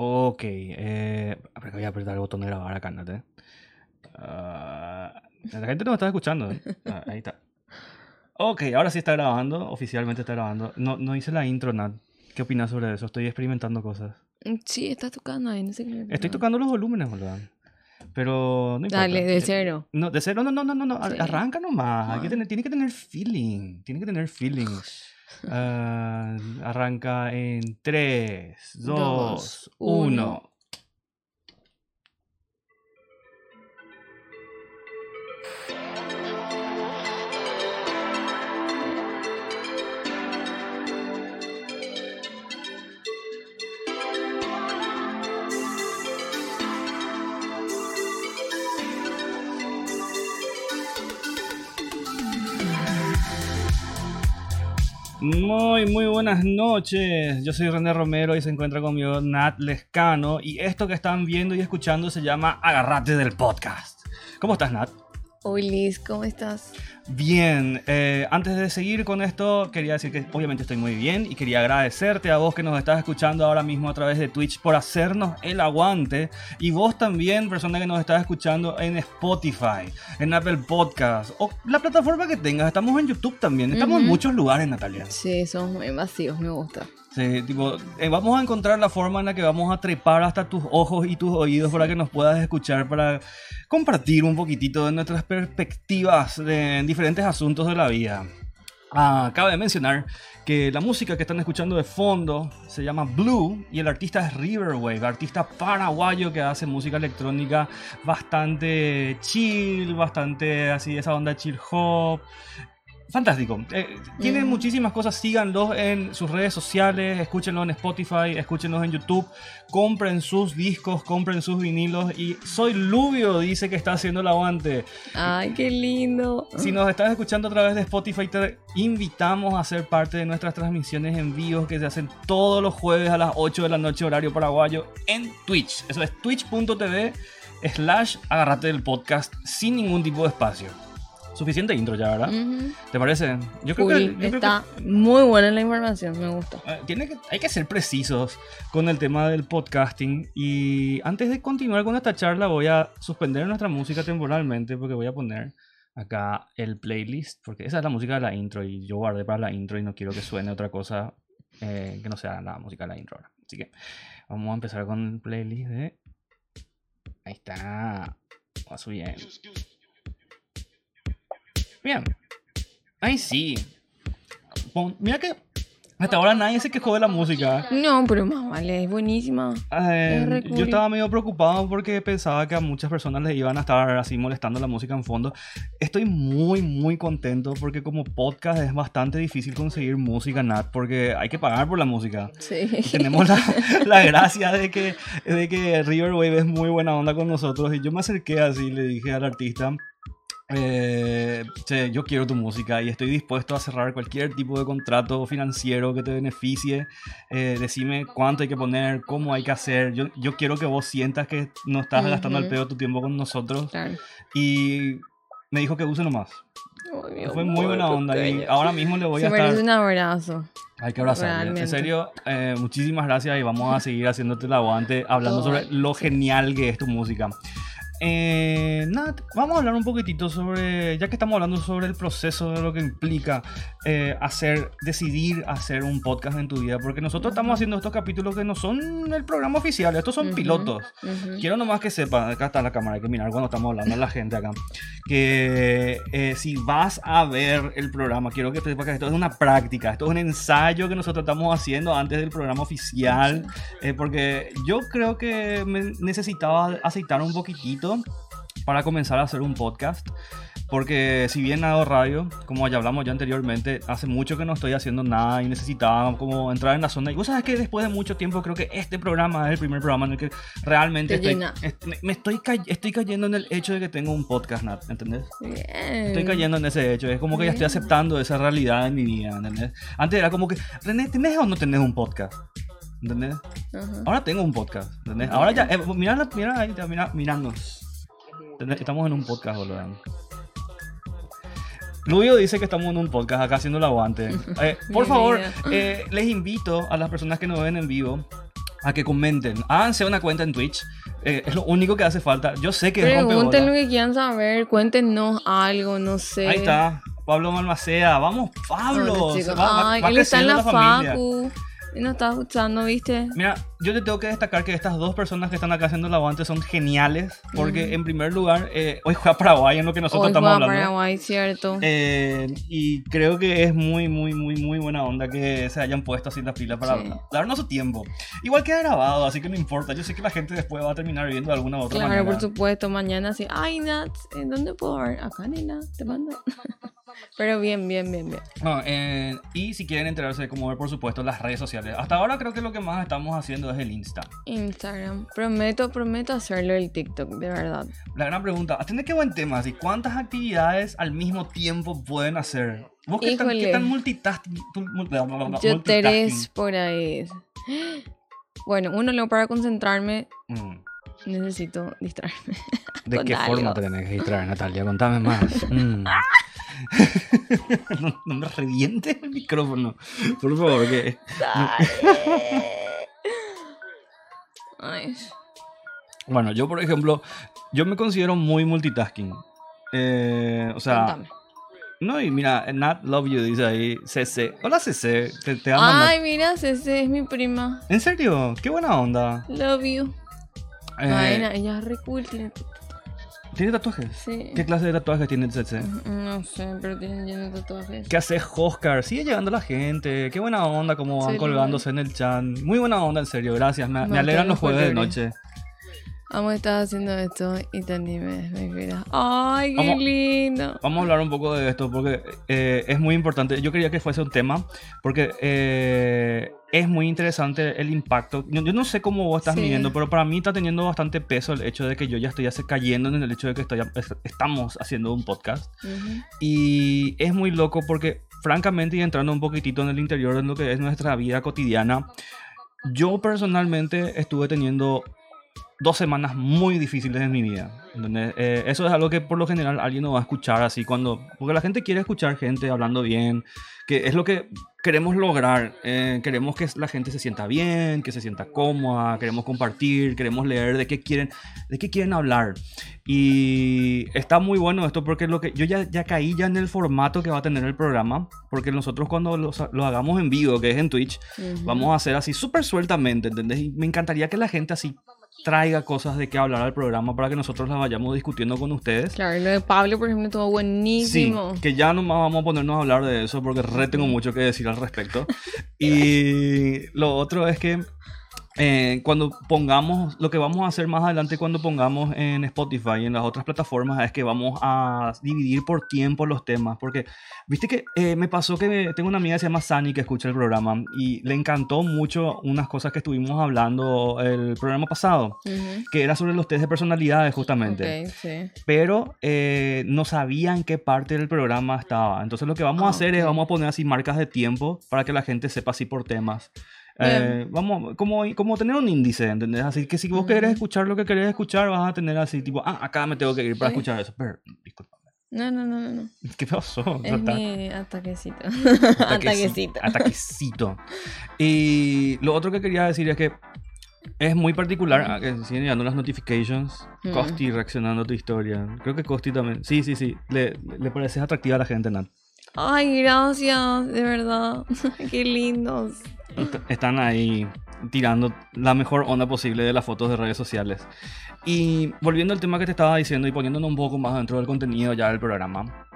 Ok, eh, voy a apretar el botón de grabar acá, ¿no? Ah, la gente no me está escuchando. ¿eh? Ah, ahí está. Ok, ahora sí está grabando, oficialmente está grabando. No, no hice la intro, Nat. ¿Qué opinas sobre eso? Estoy experimentando cosas. Mm, Sí, estás tocando ahí, no sé qué. Estoy tocando los volúmenes, boludo. Pero no importa. Dale, de cero. No, de cero, no, no, no, no, no. Sí. Arranca nomás. Hay que Ah. tener, tiene que tener feeling. Tiene que tener feeling. Ah, arranca en 3, 2, Dos, 1. Muy, muy buenas noches. Yo soy René Romero y se encuentra conmigo Nat Lescano. Y esto que están viendo y escuchando se llama Agarrate del Podcast. ¿Cómo estás, Nat? Hoy Liz, ¿cómo estás? Bien, eh, antes de seguir con esto, quería decir que obviamente estoy muy bien y quería agradecerte a vos que nos estás escuchando ahora mismo a través de Twitch por hacernos el aguante y vos también, persona que nos estás escuchando en Spotify, en Apple Podcast o la plataforma que tengas. Estamos en YouTube también, estamos en Ujú. muchos lugares, Natalia. Sí, son muy masivos, me gusta. Sí, tipo, eh, vamos a encontrar la forma en la que vamos a trepar hasta tus ojos y tus oídos para que nos puedas escuchar, para compartir un poquitito de nuestras perspectivas de- en diferentes asuntos de la vida. Ah, cabe mencionar que la música que están escuchando de fondo se llama Blue y el artista es Riverwave, artista paraguayo que hace música electrónica bastante chill, bastante así, esa onda chill hop. Fantástico. Eh, tienen Mm. muchísimas cosas. Síganlos en sus redes sociales, escúchenlo en Spotify, escúchenlos en YouTube. Compren sus discos, compren sus vinilos. Y Soy Lubio dice que está haciendo el aguante. Ay, qué lindo. Si nos estás escuchando a través de Spotify, te invitamos a ser parte de nuestras transmisiones en vivo que se hacen todos los jueves a las 8 de la noche, horario paraguayo, en Twitch. Eso es twitch.tv slash agarrate del podcast sin ningún tipo de espacio. Suficiente intro ya, ¿verdad? Ujú. ¿Te parece? Yo creo Cool, que, yo creo que, Está muy buena la información, me gusta. eh, tiene que, hay que ser precisos con el tema del podcasting. Y antes de continuar con esta charla, voy a suspender nuestra música temporalmente porque voy a poner acá el playlist. Porque esa es la música de la intro y yo guardé para la intro y no quiero que suene otra cosa eh, que no sea la música de la intro ahora. Así que vamos a empezar con el playlist de. Ahí está. Va subiendo. Bien. Ahí sí. Pon- Mira que hasta ahora nadie se quejó de la música. No, pero más vale, es buenísima. Eh, Es re yo estaba medio preocupado porque pensaba que a muchas personas les iban a estar así molestando la música en fondo. Estoy muy, muy contento porque como podcast es bastante difícil conseguir música, Nat, porque hay que pagar por la música. Sí. Tenemos la, la gracia de que, de que Riverwave es muy buena onda con nosotros y yo me acerqué así, le dije al artista, eh, che, yo quiero tu música y estoy dispuesto a cerrar cualquier tipo de contrato financiero que te beneficie. Eh, decime cuánto hay que poner, cómo hay que hacer. Yo, yo quiero que vos sientas que no estás gastando al pedo tu tiempo con nosotros. Claro. Y me dijo que use nomás. Ay, mi Fue muy buena onda y ahora mismo le voy Se a estar... merece un abrazo. Hay que abrazarle. En serio, eh, muchísimas gracias y vamos a seguir haciéndote el aguante hablando Todo. sobre lo genial que es tu música. Eh, nada, vamos a hablar un poquitito sobre, ya que estamos hablando sobre el proceso de lo que implica eh, hacer, decidir hacer un podcast en tu vida, porque nosotros estamos haciendo estos capítulos que no son el programa oficial, estos son Ujú, pilotos. ujú. Quiero nomás que sepan, acá está la cámara, hay que mirar cuando estamos hablando a la gente acá, que eh, si vas a ver el programa, quiero que sepas que esto es una práctica, esto es un ensayo que nosotros estamos haciendo antes del programa oficial, eh, porque yo creo que me necesitaba aceitar un poquitito para comenzar a hacer un podcast. Porque si bien hago radio, como ya hablamos ya anteriormente, hace mucho que no estoy haciendo nada y necesitaba como entrar en la zona. Y vos sabes que después de mucho tiempo creo que este programa es el primer programa en el que realmente Te estoy, est- me, me estoy, estoy cayendo en el hecho de que tengo un podcast, Nat, ¿entendés? Bien. Estoy cayendo en ese hecho, es como que ya estoy Bien. aceptando esa realidad en mi vida, ¿entendés? Antes era como que, René, ¿tenés o no tenés un podcast? ¿Entendés? Ahora tengo un podcast, ¿entendés? Ahora ya, eh, mira, la- mira ahí, mira, mirándonos. ¿Entendés? Estamos en un podcast, boludo. Luyo dice que estamos en un podcast acá haciendo el aguante. Eh, por favor, eh, les invito a las personas que nos ven en vivo a que comenten. Háganse una cuenta en Twitch. Eh, es lo único que hace falta. Yo sé que Pregunten lo que quieran saber, cuéntenos algo, no sé. Ahí está. Pablo Malmacea. Vamos, Pablo. Va- va- Ay, va él está en la familia. Y no está escuchando, ¿viste? Mira, yo te tengo que destacar que estas dos personas que están acá haciendo el aguante son geniales. Porque, en primer lugar, eh, hoy juega Paraguay en lo que nosotros Hoy estamos juega hablando. Paraguay, cierto. Eh, y creo que es muy, muy, muy, muy buena onda que se hayan puesto así la pila para Sí. darnos su tiempo. Igual queda grabado, así que no importa. Yo sé que la gente después va a terminar viendo de alguna u otra Claro, manera. por supuesto. Mañana sí. Ay, Nat, ¿en dónde puedo ver? Acá, nena, te mando. Pero bien, bien, bien, bien. No, eh, y si quieren enterarse de cómo ver, por supuesto, las redes sociales. Hasta ahora creo que lo que más estamos haciendo es el Insta. Instagram. Prometo, prometo hacerlo el TikTok, de verdad. La gran pregunta, atende qué buen tema, así, ¿cuántas actividades al mismo tiempo pueden hacer? ¿Vos qué tan, qué tan multitasking? tu- mul- Yo multitasking? tres por ahí. Bueno, uno, luego para concentrarme, Mm. Necesito distraerme. ¿De qué algo. forma te tenés que distraer, Natalia? Contame más. Mm. no, no me revientes el micrófono, por favor. Que... Ay, Bueno, yo por ejemplo, yo me considero muy multitasking. Eh, o sea, contame. no, y mira, Nat Love You dice ahí, CC. Hola CC, te, te amo. Ay, mira, Cece es mi prima. ¿En serio? Qué buena onda. Love you. Eh, Ay, na- ella es re cool, tiene... ¿Tiene tatuajes? Sí. ¿Qué clase de tatuajes tiene CC? No sé, pero tienen lleno de tatuajes. ¿Qué hace Oscar? Sigue llegando la gente. Qué buena onda como van colgándose en el chat. Muy buena onda, en serio. Gracias. Me, alegran los jueves de noche. Vamos a estar haciendo esto y te animes, mi vida. Ay, qué Vamos- lindo. Vamos a hablar un poco de esto porque eh, es muy importante. Yo quería que fuese un tema porque eh, es muy interesante el impacto. Yo, yo no sé cómo vos estás Sí. midiendo, pero para mí está teniendo bastante peso el hecho de que yo ya estoy hace cayendo en el hecho de que estoy, estamos haciendo un podcast. Y es muy loco porque, francamente, y entrando un poquitito en el interior de lo que es nuestra vida cotidiana, yo personalmente estuve teniendo dos semanas muy difíciles en mi vida. Eh, eso es algo que por lo general alguien no va a escuchar así cuando... Porque la gente quiere escuchar gente hablando bien, que es lo que queremos lograr. eh, queremos que la gente se sienta bien, que se sienta cómoda, queremos compartir, queremos leer de qué quieren, de qué quieren hablar. Y está muy bueno esto porque lo que yo ya, ya caí ya en el formato que va a tener el programa, porque nosotros cuando lo, lo hagamos en vivo, que es en Twitch, Ujú. vamos a hacer así súper sueltamente, ¿entendés? Y me encantaría que la gente así traiga cosas de qué hablar al programa para que nosotros las vayamos discutiendo con ustedes. Claro, lo de Pablo, por ejemplo, estuvo Sí, buenísimo. que ya nomás vamos a ponernos a hablar de eso porque re tengo mucho que decir al respecto. Y lo otro es que eh, cuando pongamos, lo que vamos a hacer más adelante cuando pongamos en Spotify y en las otras plataformas es que vamos a dividir por tiempo los temas. Porque, viste que eh, me pasó que tengo una amiga que se llama Sani que escucha el programa y le encantó mucho unas cosas que estuvimos hablando el programa pasado, Ujú. que era sobre los test de personalidades justamente Ok, sí. pero eh, no sabía en qué parte del programa estaba. Entonces lo que vamos a Ah, hacer es ok. vamos a poner así marcas de tiempo para que la gente sepa así por temas. Eh, vamos, como, como tener un índice, ¿entendés? Así que si vos querés escuchar lo que querés escuchar, vas a tener así, tipo, ah, acá me tengo que ir para escuchar eso. Pero, disculpa, No, no, no, no. no. ¿qué pasó? Es mi ataquecito. ataqueci- Ataquecito. Ataquecito. Y lo otro que quería decir es que es muy particular, ah, que siguen llegando las notifications. Mm. Costi reaccionando a tu historia. Creo que Costi también. Sí, sí, sí. Le, le pareces atractiva a la gente, Nat. Ay, gracias, de verdad. Qué lindos. Est- Están ahí tirando la mejor onda posible de las fotos de redes sociales. Y volviendo al tema que te estaba diciendo y poniéndonos un poco más dentro del contenido ya del programa.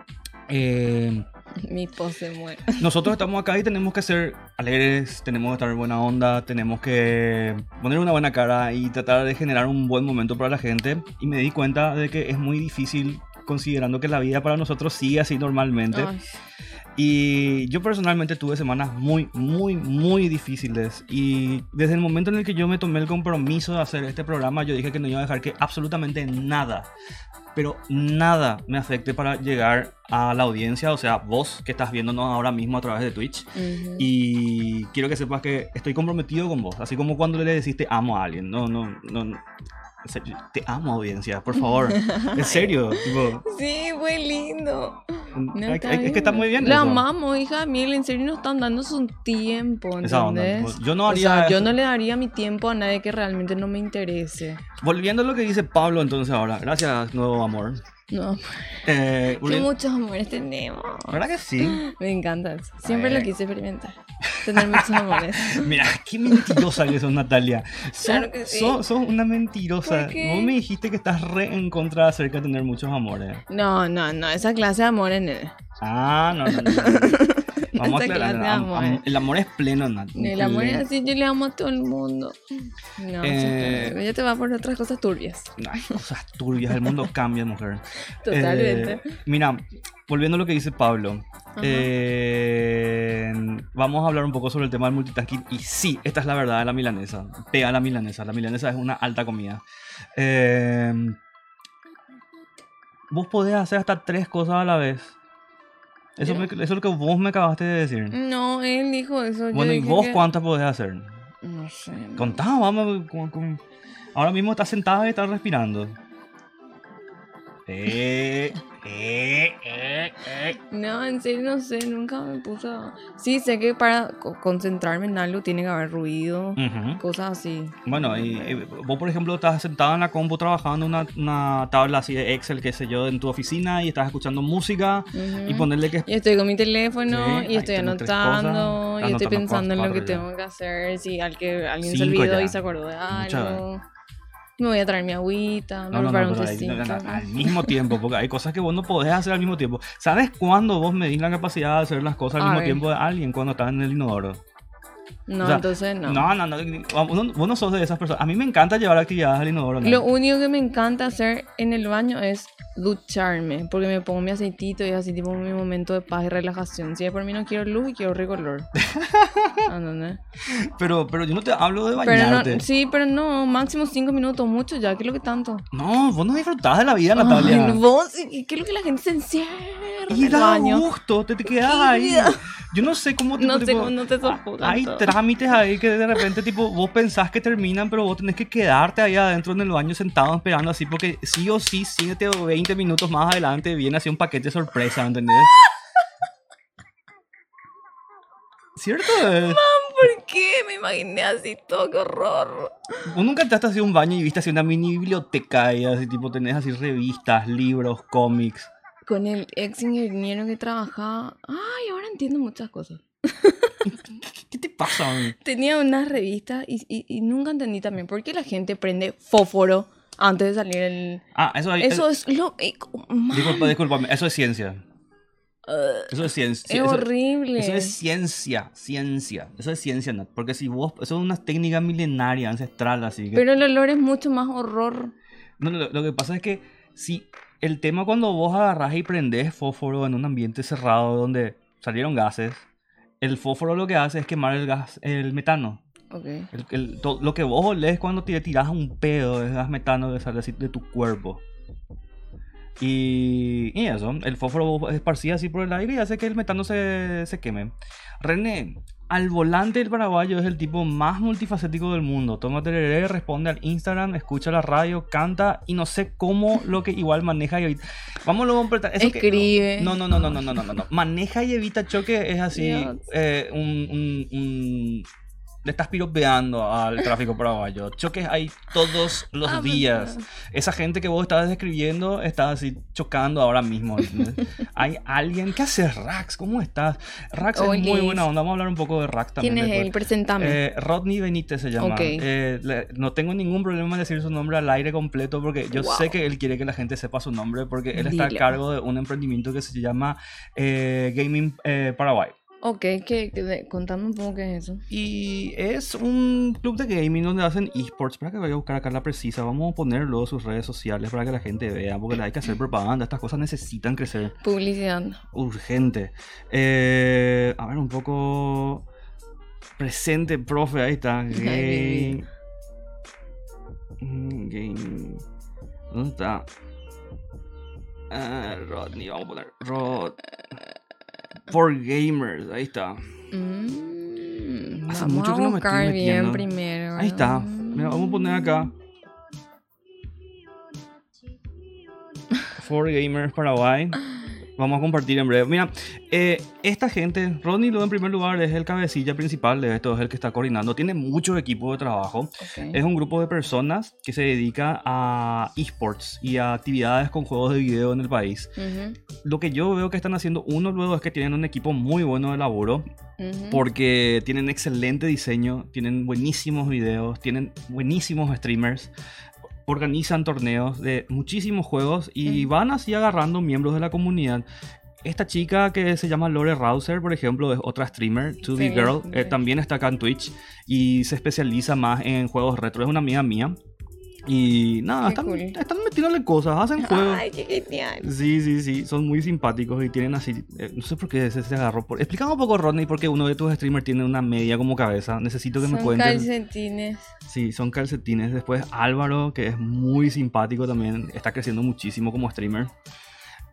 eh, Mi pose muere. nosotros estamos acá y tenemos que ser alegres, tenemos que estar en buena onda, tenemos que poner una buena cara y tratar de generar un buen momento para la gente. Y me di cuenta de que es muy difícil considerando que la vida para nosotros sigue así normalmente. Ay, Y yo personalmente tuve semanas muy, muy, muy difíciles. Y desde el momento en el que yo me tomé el compromiso de hacer este programa, yo dije que no iba a dejar que absolutamente nada, pero nada me afecte para llegar a la audiencia, o sea, vos que estás viéndonos ahora mismo a través de Twitch. ujú. Y quiero que sepas que estoy comprometido con vos, así como cuando le deciste amo a alguien. No, no, no. Te amo, audiencia, por favor. En serio, tipo, Sí, fue lindo. No, es que está muy bien. La eso. amamos, hija. Miel, en serio nos están dando su tiempo, onda, ¿entendés? yo no O haría sea, yo no le daría mi tiempo a nadie que realmente no me interese. Volviendo a lo que dice Pablo, entonces ahora. Gracias, nuevo amor. No, Eh, que volviendo- muchos amores tenemos. ¿Verdad que sí? Me encanta eso. Siempre lo quise experimentar. Tener muchos amores. Mira, qué mentirosa que sos, Natalia. Sos, Claro que sí. sos- sos una mentirosa. Vos me dijiste que estás re en contra acerca de tener muchos amores. No, no, no. Esa clase de amor en él. Ah, no, no, no. no. Vamos a aclarar. de am- el amor es pleno, Nat. El amor es así, yo le amo a todo el mundo. No, Eh, te va por otras cosas turbias. Ay, cosas turbias, el mundo cambia, mujer. Totalmente. Eh, mira, volviendo a lo que dice Pablo, eh, vamos a hablar un poco sobre el tema del multitasking. Y sí, esta es la verdad de la milanesa. Pega la milanesa. La milanesa es una alta comida. Eh, vos podés hacer hasta tres cosas a la vez. Eso, eso es lo que vos me acabaste de decir. No, él dijo eso. yo Bueno, ¿y vos que- cuántas podés hacer? No sé. no. Contá, vamos. con- con- Ahora mismo estás sentada y estás respirando. Eh, eh, eh, eh. No, en serio no sé, nunca me puse a... Sí, sé que para co- concentrarme en algo tiene que haber ruido, cosas así. Bueno, y, y vos, por ejemplo, estás sentada en la compu trabajando en una, una tabla así de Excel, qué sé yo, en tu oficina y estás escuchando música y ponerle que. Y estoy con mi teléfono Sí, y estoy anotando y estoy pensando en lo que ya. tengo que hacer, si al que alguien se olvidó ya. y se acordó de Mucha- algo. Me voy a traer mi agüita, me No, no, no, un tecito. al mismo tiempo, porque hay cosas que vos no podés hacer al mismo tiempo. ¿Sabes cuándo vos medís la capacidad de hacer las cosas al A mismo ver. tiempo de alguien? Cuando estás en el inodoro. No, O sea, entonces no. No, no, no. Vos no, vos no sos de esas personas. A mí me encanta llevar actividades al inodoro. ¿no? Lo único que me encanta hacer en el baño es ducharme, porque me pongo mi aceitito y es así tipo mi momento de paz y relajación. Si es por mí no quiero luz y quiero recolor. ¿Entendés? Pero, pero yo no te hablo de Pero bañarte. no, sí, pero no, máximo cinco minutos, mucho ya, ¿qué es lo que tanto? No, vos no disfrutás de la vida, Natalia. Ay, vos, ¿y ¿qué es lo que la gente se encierra en Y el da baño? gusto, te, te quedas ahí. Yo no sé cómo No tipo, sé cómo no te soporto. Hay trámites ahí que de repente tipo vos pensás que terminan, pero vos tenés que quedarte ahí adentro en el baño sentado esperando así porque sí o sí, 7 o 20 minutos más adelante viene así un paquete sorpresa, ¿entendés? ¿Cierto? es? ¿Por qué? Me imaginé así todo, qué horror. Vos nunca entraste así a un baño y viste así una mini biblioteca y así tipo tenés así revistas, libros, cómics. Con el ex ingeniero que trabajaba. Ay, ahora entiendo muchas cosas. ¿Qué te pasa? man? Tenía unas revistas y, y- y nunca entendí también por qué la gente prende fósforo antes de salir el... Ah, eso, Eso es lo... eh. Disculpa, discúlpame, eso es ciencia. Eso es ciencia. es eso, horrible. eso es ciencia, ciencia. Eso es ciencia, Nat. Porque si vos, eso es una técnica milenaria, ancestral, así que... Pero el olor es mucho más horror. No, lo, lo que pasa es que si el tema cuando vos agarrás y prendés fósforo en un ambiente cerrado donde salieron gases, el fósforo lo que hace es quemar el gas, el metano. Ok. El- el- to- lo que vos olés cuando te tirás un pedo es gas metano que sale así de tu cuerpo. Y, y eso, el fósforo esparcía así por el aire y hace que el metano se, se queme. René, al volante del paraguayo es el tipo más multifacético del mundo. Toma tereré, responde al Instagram, escucha la radio, canta y no sé cómo lo que igual maneja y evita. Vamos a completar. Eso Escribe. no, no, no, no, no, no, no, no, no. Maneja y evita choque es así eh, un, un- un- Le estás piropeando al tráfico paraguayo. Choques hay todos los Ah, días. Esa gente que vos estabas describiendo está así chocando ahora mismo. hay alguien... ¿Qué haces, Rax? ¿Cómo estás? Rax es muy buena onda. Vamos a hablar un poco de Rax también. ¿Quién es él? Preséntame. Eh, Rodney Benítez se llama. Ok. Eh, le- no tengo ningún problema en decir su nombre al aire completo porque yo Wow. sé que él quiere que la gente sepa su nombre porque él está a cargo de un emprendimiento que se llama eh, Gaming eh, Paraguay. Ok, ¿qué, qué de- contame un poco qué es eso. Y es un club de gaming donde hacen esports. Para que vaya a buscar acá la precisa, vamos a poner luego sus redes sociales para que la gente vea, porque hay que hacer propaganda. Estas cosas necesitan crecer Publicidad. urgente. Eh, a ver, un poco presente, profe. Ahí está. Game. Mm, Game. ¿Dónde está? Ah, Rodney, vamos a poner Rod for Gamers, ahí está. Mm, Hace vamos mucho a que no me estoy metiendo. bien primero. Ahí está. Mira, vamos a poner acá. Mm. For Gamers Paraguay. Vamos a compartir en breve. Mira, eh, esta gente, Rodney Lu en primer lugar es el cabecilla principal de esto, es el que está coordinando. Tiene muchos equipos de trabajo. Ok. Es un grupo de personas que se dedica a esports y a actividades con juegos de video en el país. Ujú, Lo que yo veo que están haciendo uno luego es que tienen un equipo muy bueno de laburo ujú. porque tienen excelente diseño, tienen buenísimos videos, tienen buenísimos streamers, organizan torneos de muchísimos juegos y van así agarrando miembros de la comunidad. Esta chica que se llama Lore Rouser, por ejemplo, es otra streamer, 2D Sí, Girl, eh, también está acá en Twitch y se especializa más en juegos retro, es una amiga mía. Y nada, están, cool. están metiéndole cosas, hacen juegos. Ay, qué genial. Sí, sí, sí, son muy simpáticos y tienen así, eh, no sé por qué se, se agarró por... Explícame un poco, Rodney, porque uno de tus streamers tiene una media como cabeza. Necesito que me Son cuentes. calcetines. Sí, son calcetines. Después Álvaro, que es muy simpático también, está creciendo muchísimo como streamer.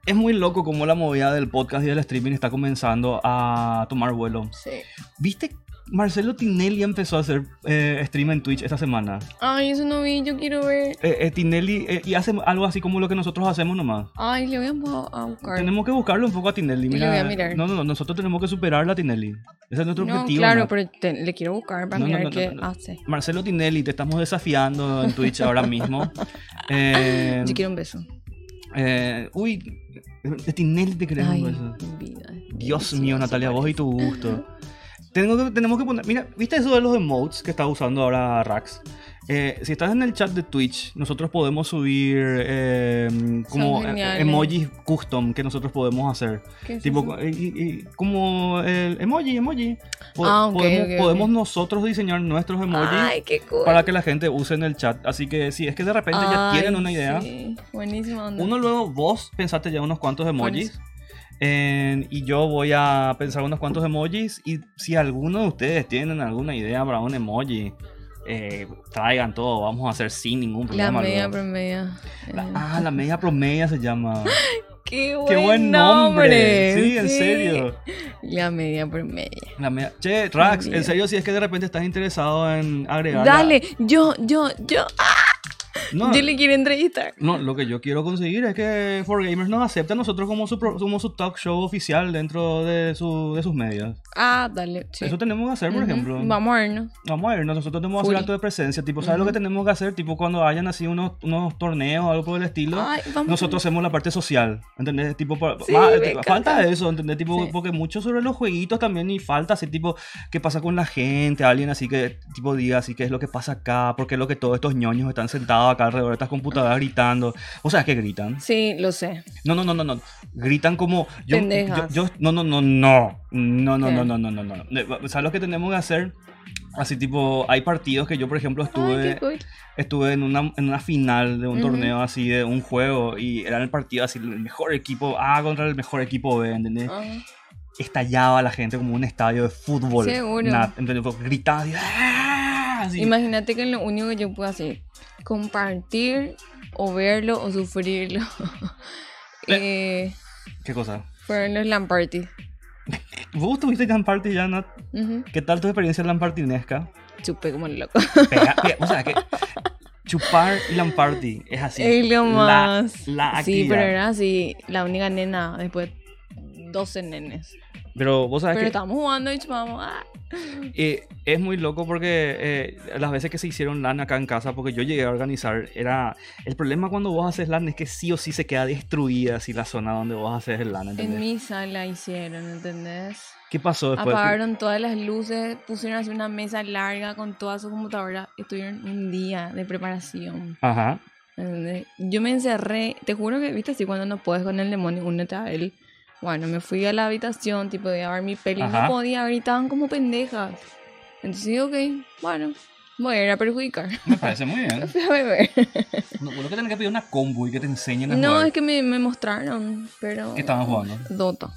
Es muy loco como la movida del podcast y del streaming está comenzando a tomar vuelo. Sí. ¿Viste? Marcelo Tinelli empezó a hacer eh, stream en Twitch esta semana. Ay, eso no vi, yo quiero ver. Eh, eh, Tinelli eh, y hace algo así como lo que nosotros hacemos nomás. Ay, le voy a, bu- a buscar. Tenemos que buscarlo un poco a Tinelli. Mira, voy a mirar. No, no, no, nosotros tenemos que superar a Tinelli. Ese es nuestro no, objetivo. claro, ¿no? pero te- le quiero buscar para No, mirar qué hace. Marcelo Tinelli, te estamos desafiando en Twitch ahora mismo. Yo quiero un beso. uy, de Tinelli te queremos. Ay, beso. vida. Dios mío, Natalia, vos y tu gusto. Tengo que, tenemos que poner. Mira, ¿viste eso de los emotes que está usando ahora Rax? Eh, si estás en el chat de Twitch, nosotros podemos subir eh, como eh, emojis custom que nosotros podemos hacer. ¿Qué es Tipo, y como el emoji, emoji. Po- Ah, ok, podemos, ok, ok. podemos nosotros diseñar nuestros emojis Ay, cool. para que la gente use en el chat. Así que si es que de repente ya Ay, tienen una idea, Sí, buenísima onda. uno luego vos pensaste ya unos cuantos emojis. Buenísimo. En- y yo voy a pensar unos cuantos emojis. Y si alguno de ustedes tienen alguna idea para un emoji, eh, traigan todo. Vamos a hacer sin ningún La problema. media luego. promedia. La- Eh, ah, la media promedia se llama. ¡Qué buen, ¡Qué buen nombre! Sí, en serio. La media promedia. La media- Che, Rax, Media. en serio, si es que de repente estás interesado en agregar. Dale, yo, yo, yo. ¡Ah! No, Yo le quiero entrevistar. no, lo que yo quiero conseguir es que 4Gamers nos acepte a nosotros como su, como su talk show oficial dentro de, su, de sus medios. Ah, dale. sí. Eso tenemos que hacer, por Ujú, ejemplo. Vamos a vernos. Vamos a ver, nosotros tenemos que hacer acto de presencia. Tipo, ¿sabes lo que tenemos que hacer? Tipo, cuando hayan así unos, unos torneos o algo por el estilo, Ay, nosotros hacemos la parte social. ¿Entendés? Tipo, Sí, tipo, falta eso, ¿entendés? Tipo, Sí. porque mucho sobre los jueguitos también y falta así, tipo, ¿qué pasa con la gente? Alguien así que, tipo, diga así, ¿qué es lo que pasa acá? ¿Por qué es lo que todos estos ñoños están sentados acá alrededor de estas computadoras gritando? O sea, que gritan. Sí, lo sé. No, no, no, no, no. Gritan como. Yo, yo, Pendejas. yo- no, no, no, no. No, no, ¿Qué? no, no, no, no, no. no. ¿Sabes lo que tenemos que hacer? Así tipo, hay partidos que yo, por ejemplo, Ay, estuve, qué cool. estuve en, una, en una final de un Ujú. torneo así de un juego y era el partido así, el mejor equipo A contra el mejor equipo B, ¿entendés? Ah, Estallaba la gente como un estadio de fútbol. Seguro. Gritaba así, ¡ah! Así. Imagínate que lo único que yo puedo hacer compartir o verlo o sufrirlo. eh, ¿Qué cosa? fueron los LAN parties. ¿Vos tuviste LAN Party ya, Nat? ¿Qué tal tu experiencia en LAN Partinesca? Chupé como el loco. Pega- pega- o sea, que chupar y LAN Party es así. es lo la- más. La, sí, actividad. pero era así, la única nena, después 12 nenes. Pero vos sabes Pero que estábamos jugando y chupamos. ah. eh, es muy loco porque eh, las veces que se hicieron LAN acá en casa, porque yo llegué a organizar, era... El problema cuando vos haces LAN es que sí o sí se queda destruida así la zona donde vos haces el LAN, En ¿entendés? mi sala hicieron, ¿entendés? ¿Qué pasó después? Apagaron todas las luces, pusieron así una mesa larga con toda su computadora. Estuvieron un día de preparación. Ajá. ¿entendés? Yo me encerré, te juro que, viste, así cuando no puedes con el demonio, únete a él. Bueno, me fui a la habitación, tipo, de a ver mi peli, Ajá. no podía, gritaban como pendejas. Entonces digo, ok, bueno, voy a ir a perjudicar. Me parece muy bien. Fui a beber. No, lo que tenés que pedir una combo y que te enseñen a No, jugar. es que me, me mostraron, pero... ¿Qué estaban jugando? Dota.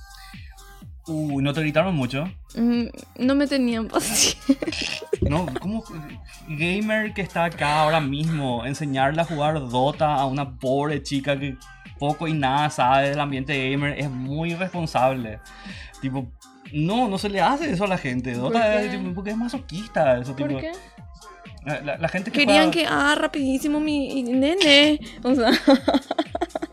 Uy, ¿no te gritaron mucho? Mm, No me tenían paciencia. No, ¿cómo? Gamer que está acá ahora mismo, enseñarle a jugar Dota a una pobre chica que poco y nada sabe del ambiente gamer es muy irresponsable. Tipo, no, no se le hace eso a la gente. ¿Por Dota qué? es, tipo, porque es masoquista. Eso, ¿Por tipo, qué? La, la- la gente que Querían juega- que haga rapidísimo mi nene. O sea,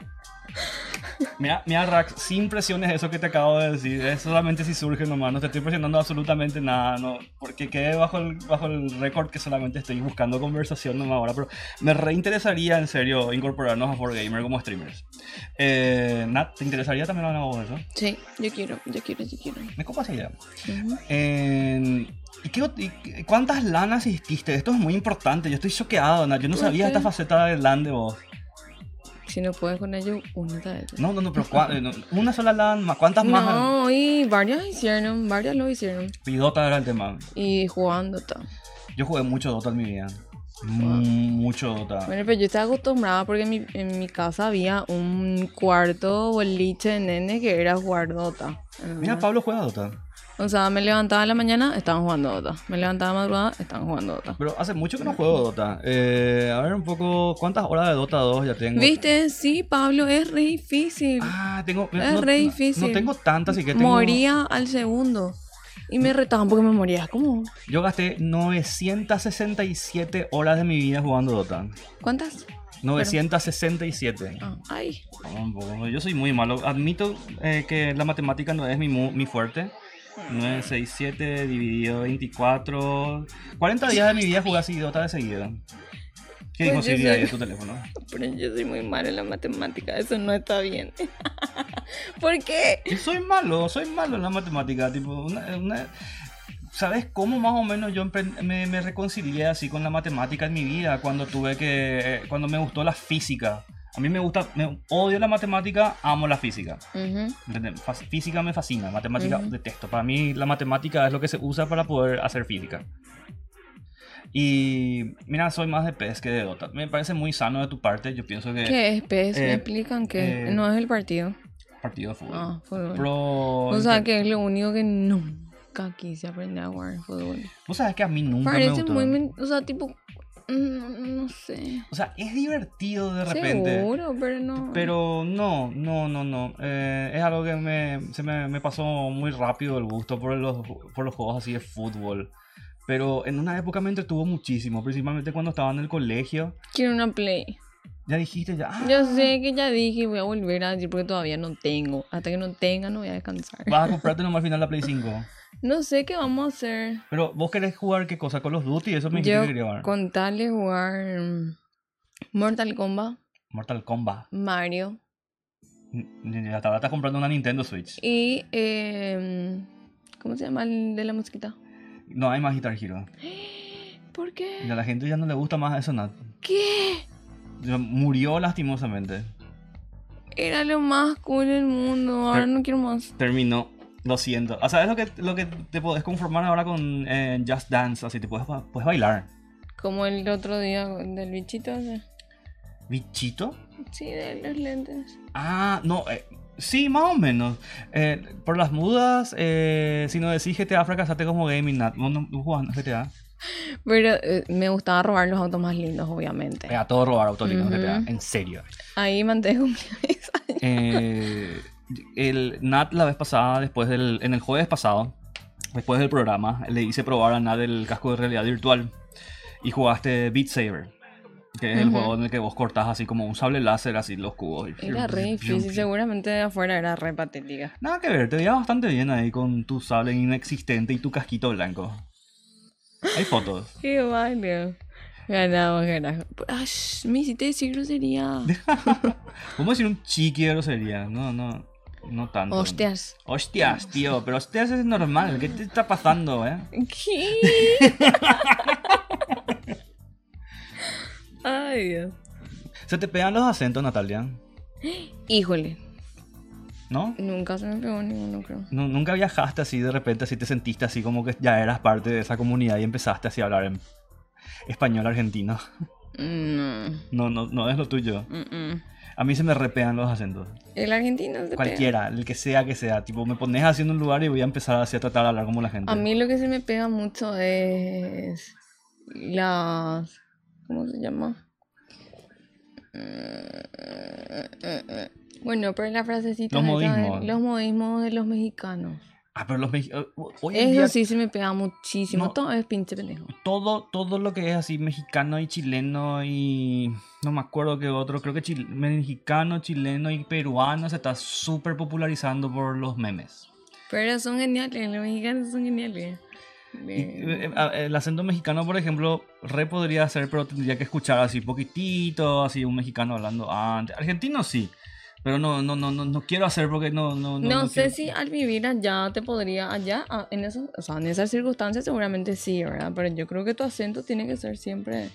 Mira, mira, Rax, sin presiones eso que te acabo de decir. Es solamente si surge nomás. No te estoy presionando absolutamente nada. No, porque quedé bajo el, bajo el récord que solamente estoy buscando conversación nomás ahora. Pero me reinteresaría en serio incorporarnos a 4Gamer como streamers. Eh, Nat, ¿te interesaría también hablar de eso? Sí, yo quiero, yo quiero, yo quiero. Me copa esa idea. Ujú. Eh, ¿y qué y ¿Cuántas lanas hiciste? Esto es muy importante. Yo estoy choqueado, Nat. Yo no ¿Por sabía qué? esta faceta de LAN de vos. Si no puedes con ello, únete a ellos. No, no, no, pero ¿cuá- eh, una sola LAN, más. ¿cuántas más? No, y varias hicieron, varias lo hicieron. Y Dota era el tema. Y jugando está. Yo jugué mucho Dota en mi vida. Mucho Dota. Bueno, pero yo estaba acostumbrada porque en mi, en mi casa había un cuarto boliche de nene que era jugar Dota. Mira, Ajá. Pablo juega Dota. O sea, me levantaba en la mañana, estaban jugando Dota. Me levantaba madrugada, estaban jugando Dota. Pero hace mucho que no juego Dota. Eh, a ver un poco, ¿cuántas horas de Dota 2 ya tengo? ¿Viste? Sí, Pablo, es re difícil. Ah, tengo. Es no, re difícil. No tengo tantas, así que tengo. Moría al segundo. Y me retaban porque me moría. ¿Cómo? Yo gasté 967 horas de mi vida jugando Dota. ¿Cuántas? 967. Ah, ay. Ah, un poco. Yo soy muy malo. Admito eh, que la matemática no es mi fuerte. 967 dividido 24. 40 días de mi vida jugué así Dota de seguido. ¿Qué Pues sé. de tu teléfono? Pero yo soy muy mala en la matemática. Eso no está bien. ¿Por qué? Soy malo, soy malo en la matemática. Tipo, una- una- ¿Sabes cómo más o menos yo me, me reconcilié así con la matemática en mi vida? Cuando tuve que. Cuando me gustó la física. A mí me gusta. Me, odio la matemática, amo la física. Fas- Física me fascina, matemática detesto. Para mí la matemática es lo que se usa para poder hacer física. Y mira, soy más de PES que de Dota. Me parece muy sano de tu parte. Yo pienso que ¿Qué es PES? ¿Me eh, explican que eh, no es el partido? partido de fútbol. Ah, fútbol. Pro- O sea, que es lo único que nunca quise aprender a jugar fútbol. Vos sabés que a mí nunca me Parece gustó. muy... O sea, tipo... mm, No sé. O sea, es divertido de repente. Seguro, pero no. Pero no, no, no, no. Eh, es algo que me, se me, me pasó muy rápido el gusto por los, por los juegos así de fútbol. Pero en una época me entretuvo muchísimo, principalmente cuando estaba en el colegio. Quiero una Play. Ya dijiste, ya. ah, Yo sé que ya dije, voy a volver a decir porque todavía no tengo. Hasta que no tenga, no voy a descansar. Vas a comprarte nomás al final la Play 5. No sé qué vamos a hacer. Pero vos querés jugar qué cosa, Call of Duty, eso me Yo que con tal de jugar mm, Mortal Kombat, Mortal Kombat. Mario Ya te estás comprando una Nintendo Switch. y... eh, ¿Cómo se llama el de la mosquita? No hay más Guitar Hero. ¿Por qué? Y a la gente ya no le gusta más eso, Nat. ¿Qué? Murió lastimosamente. Era lo más cool del mundo. Ahora no quiero más. Terminó. Lo siento. O sea, es lo que, lo que te podés conformar ahora con eh, Just Dance. Así te puedes, puedes bailar. Como el otro día del bichito. ¿Bichito? Sí, de los lentes. Ah, no. eh, sí, más o menos. Eh, por las mudas, si no decís GTA, fracasaste como gaming. Nat. ¿Vos no vos jugás GTA? Pero eh, me gustaba robar los autos más lindos, obviamente. A todo robar autolinos Ujú. GTA. En serio. Ahí mantengo. Eh, el Nat la vez pasada, después del, en el jueves pasado, después del programa, le hice probar a Nat el casco de realidad virtual y jugaste Beat Saber, que es el juego en el que vos cortás así como un sable láser, así los cubos. y- Era re difícil, seguramente de afuera era re patética. Nada que ver, te veía bastante bien ahí con tu sable inexistente y tu casquito blanco. Hay fotos. Qué baile. Ganamos, ganamos. Ay, me hiciste decir grosería. Vamos a decir un chiqui de grosería, no, no, no tanto. Hostias. Hostias, tío, pero hostias es normal, ¿qué te está pasando, eh? ¿Qué? Ay, Dios. Se te pegan los acentos, Natalia, Híjole, ¿no? nunca se me pegó ninguno, creo. Nu- Nunca viajaste así de repente, así te sentiste así como que ya eras parte de esa comunidad y empezaste así a hablar en español argentino. No. No, no, no es lo tuyo. mm, mm. A mí se me repean los acentos. El argentino se pega. Cualquiera, el que sea que sea. Tipo, me pones así en un lugar y voy a empezar así a tratar de hablar como la gente. A mí lo que se me pega mucho es las... ¿Cómo se llama? Bueno, pero la frasecita Los de- modismos. los modismos de los mexicanos. Ah, pero los mexicanos. En día Eso sí se me pega muchísimo. No. Todo es pinche pendejo. todo, todo lo que es así mexicano y chileno y no me acuerdo qué otro, creo que mexicano, chileno y peruano se está súper popularizando por los memes. Pero son geniales, los mexicanos son geniales. Eh, eh, el acento mexicano, por ejemplo, re podría ser, pero tendría que escuchar así poquitito, así un mexicano hablando antes. Argentino sí, pero no, no, no, no, no quiero hacer porque no, no, No, no, sé quiero. si al vivir allá te podría, allá, ah, en, esos, o sea, en esas circunstancias seguramente sí, ¿verdad? Pero yo creo que tu acento tiene que ser siempre...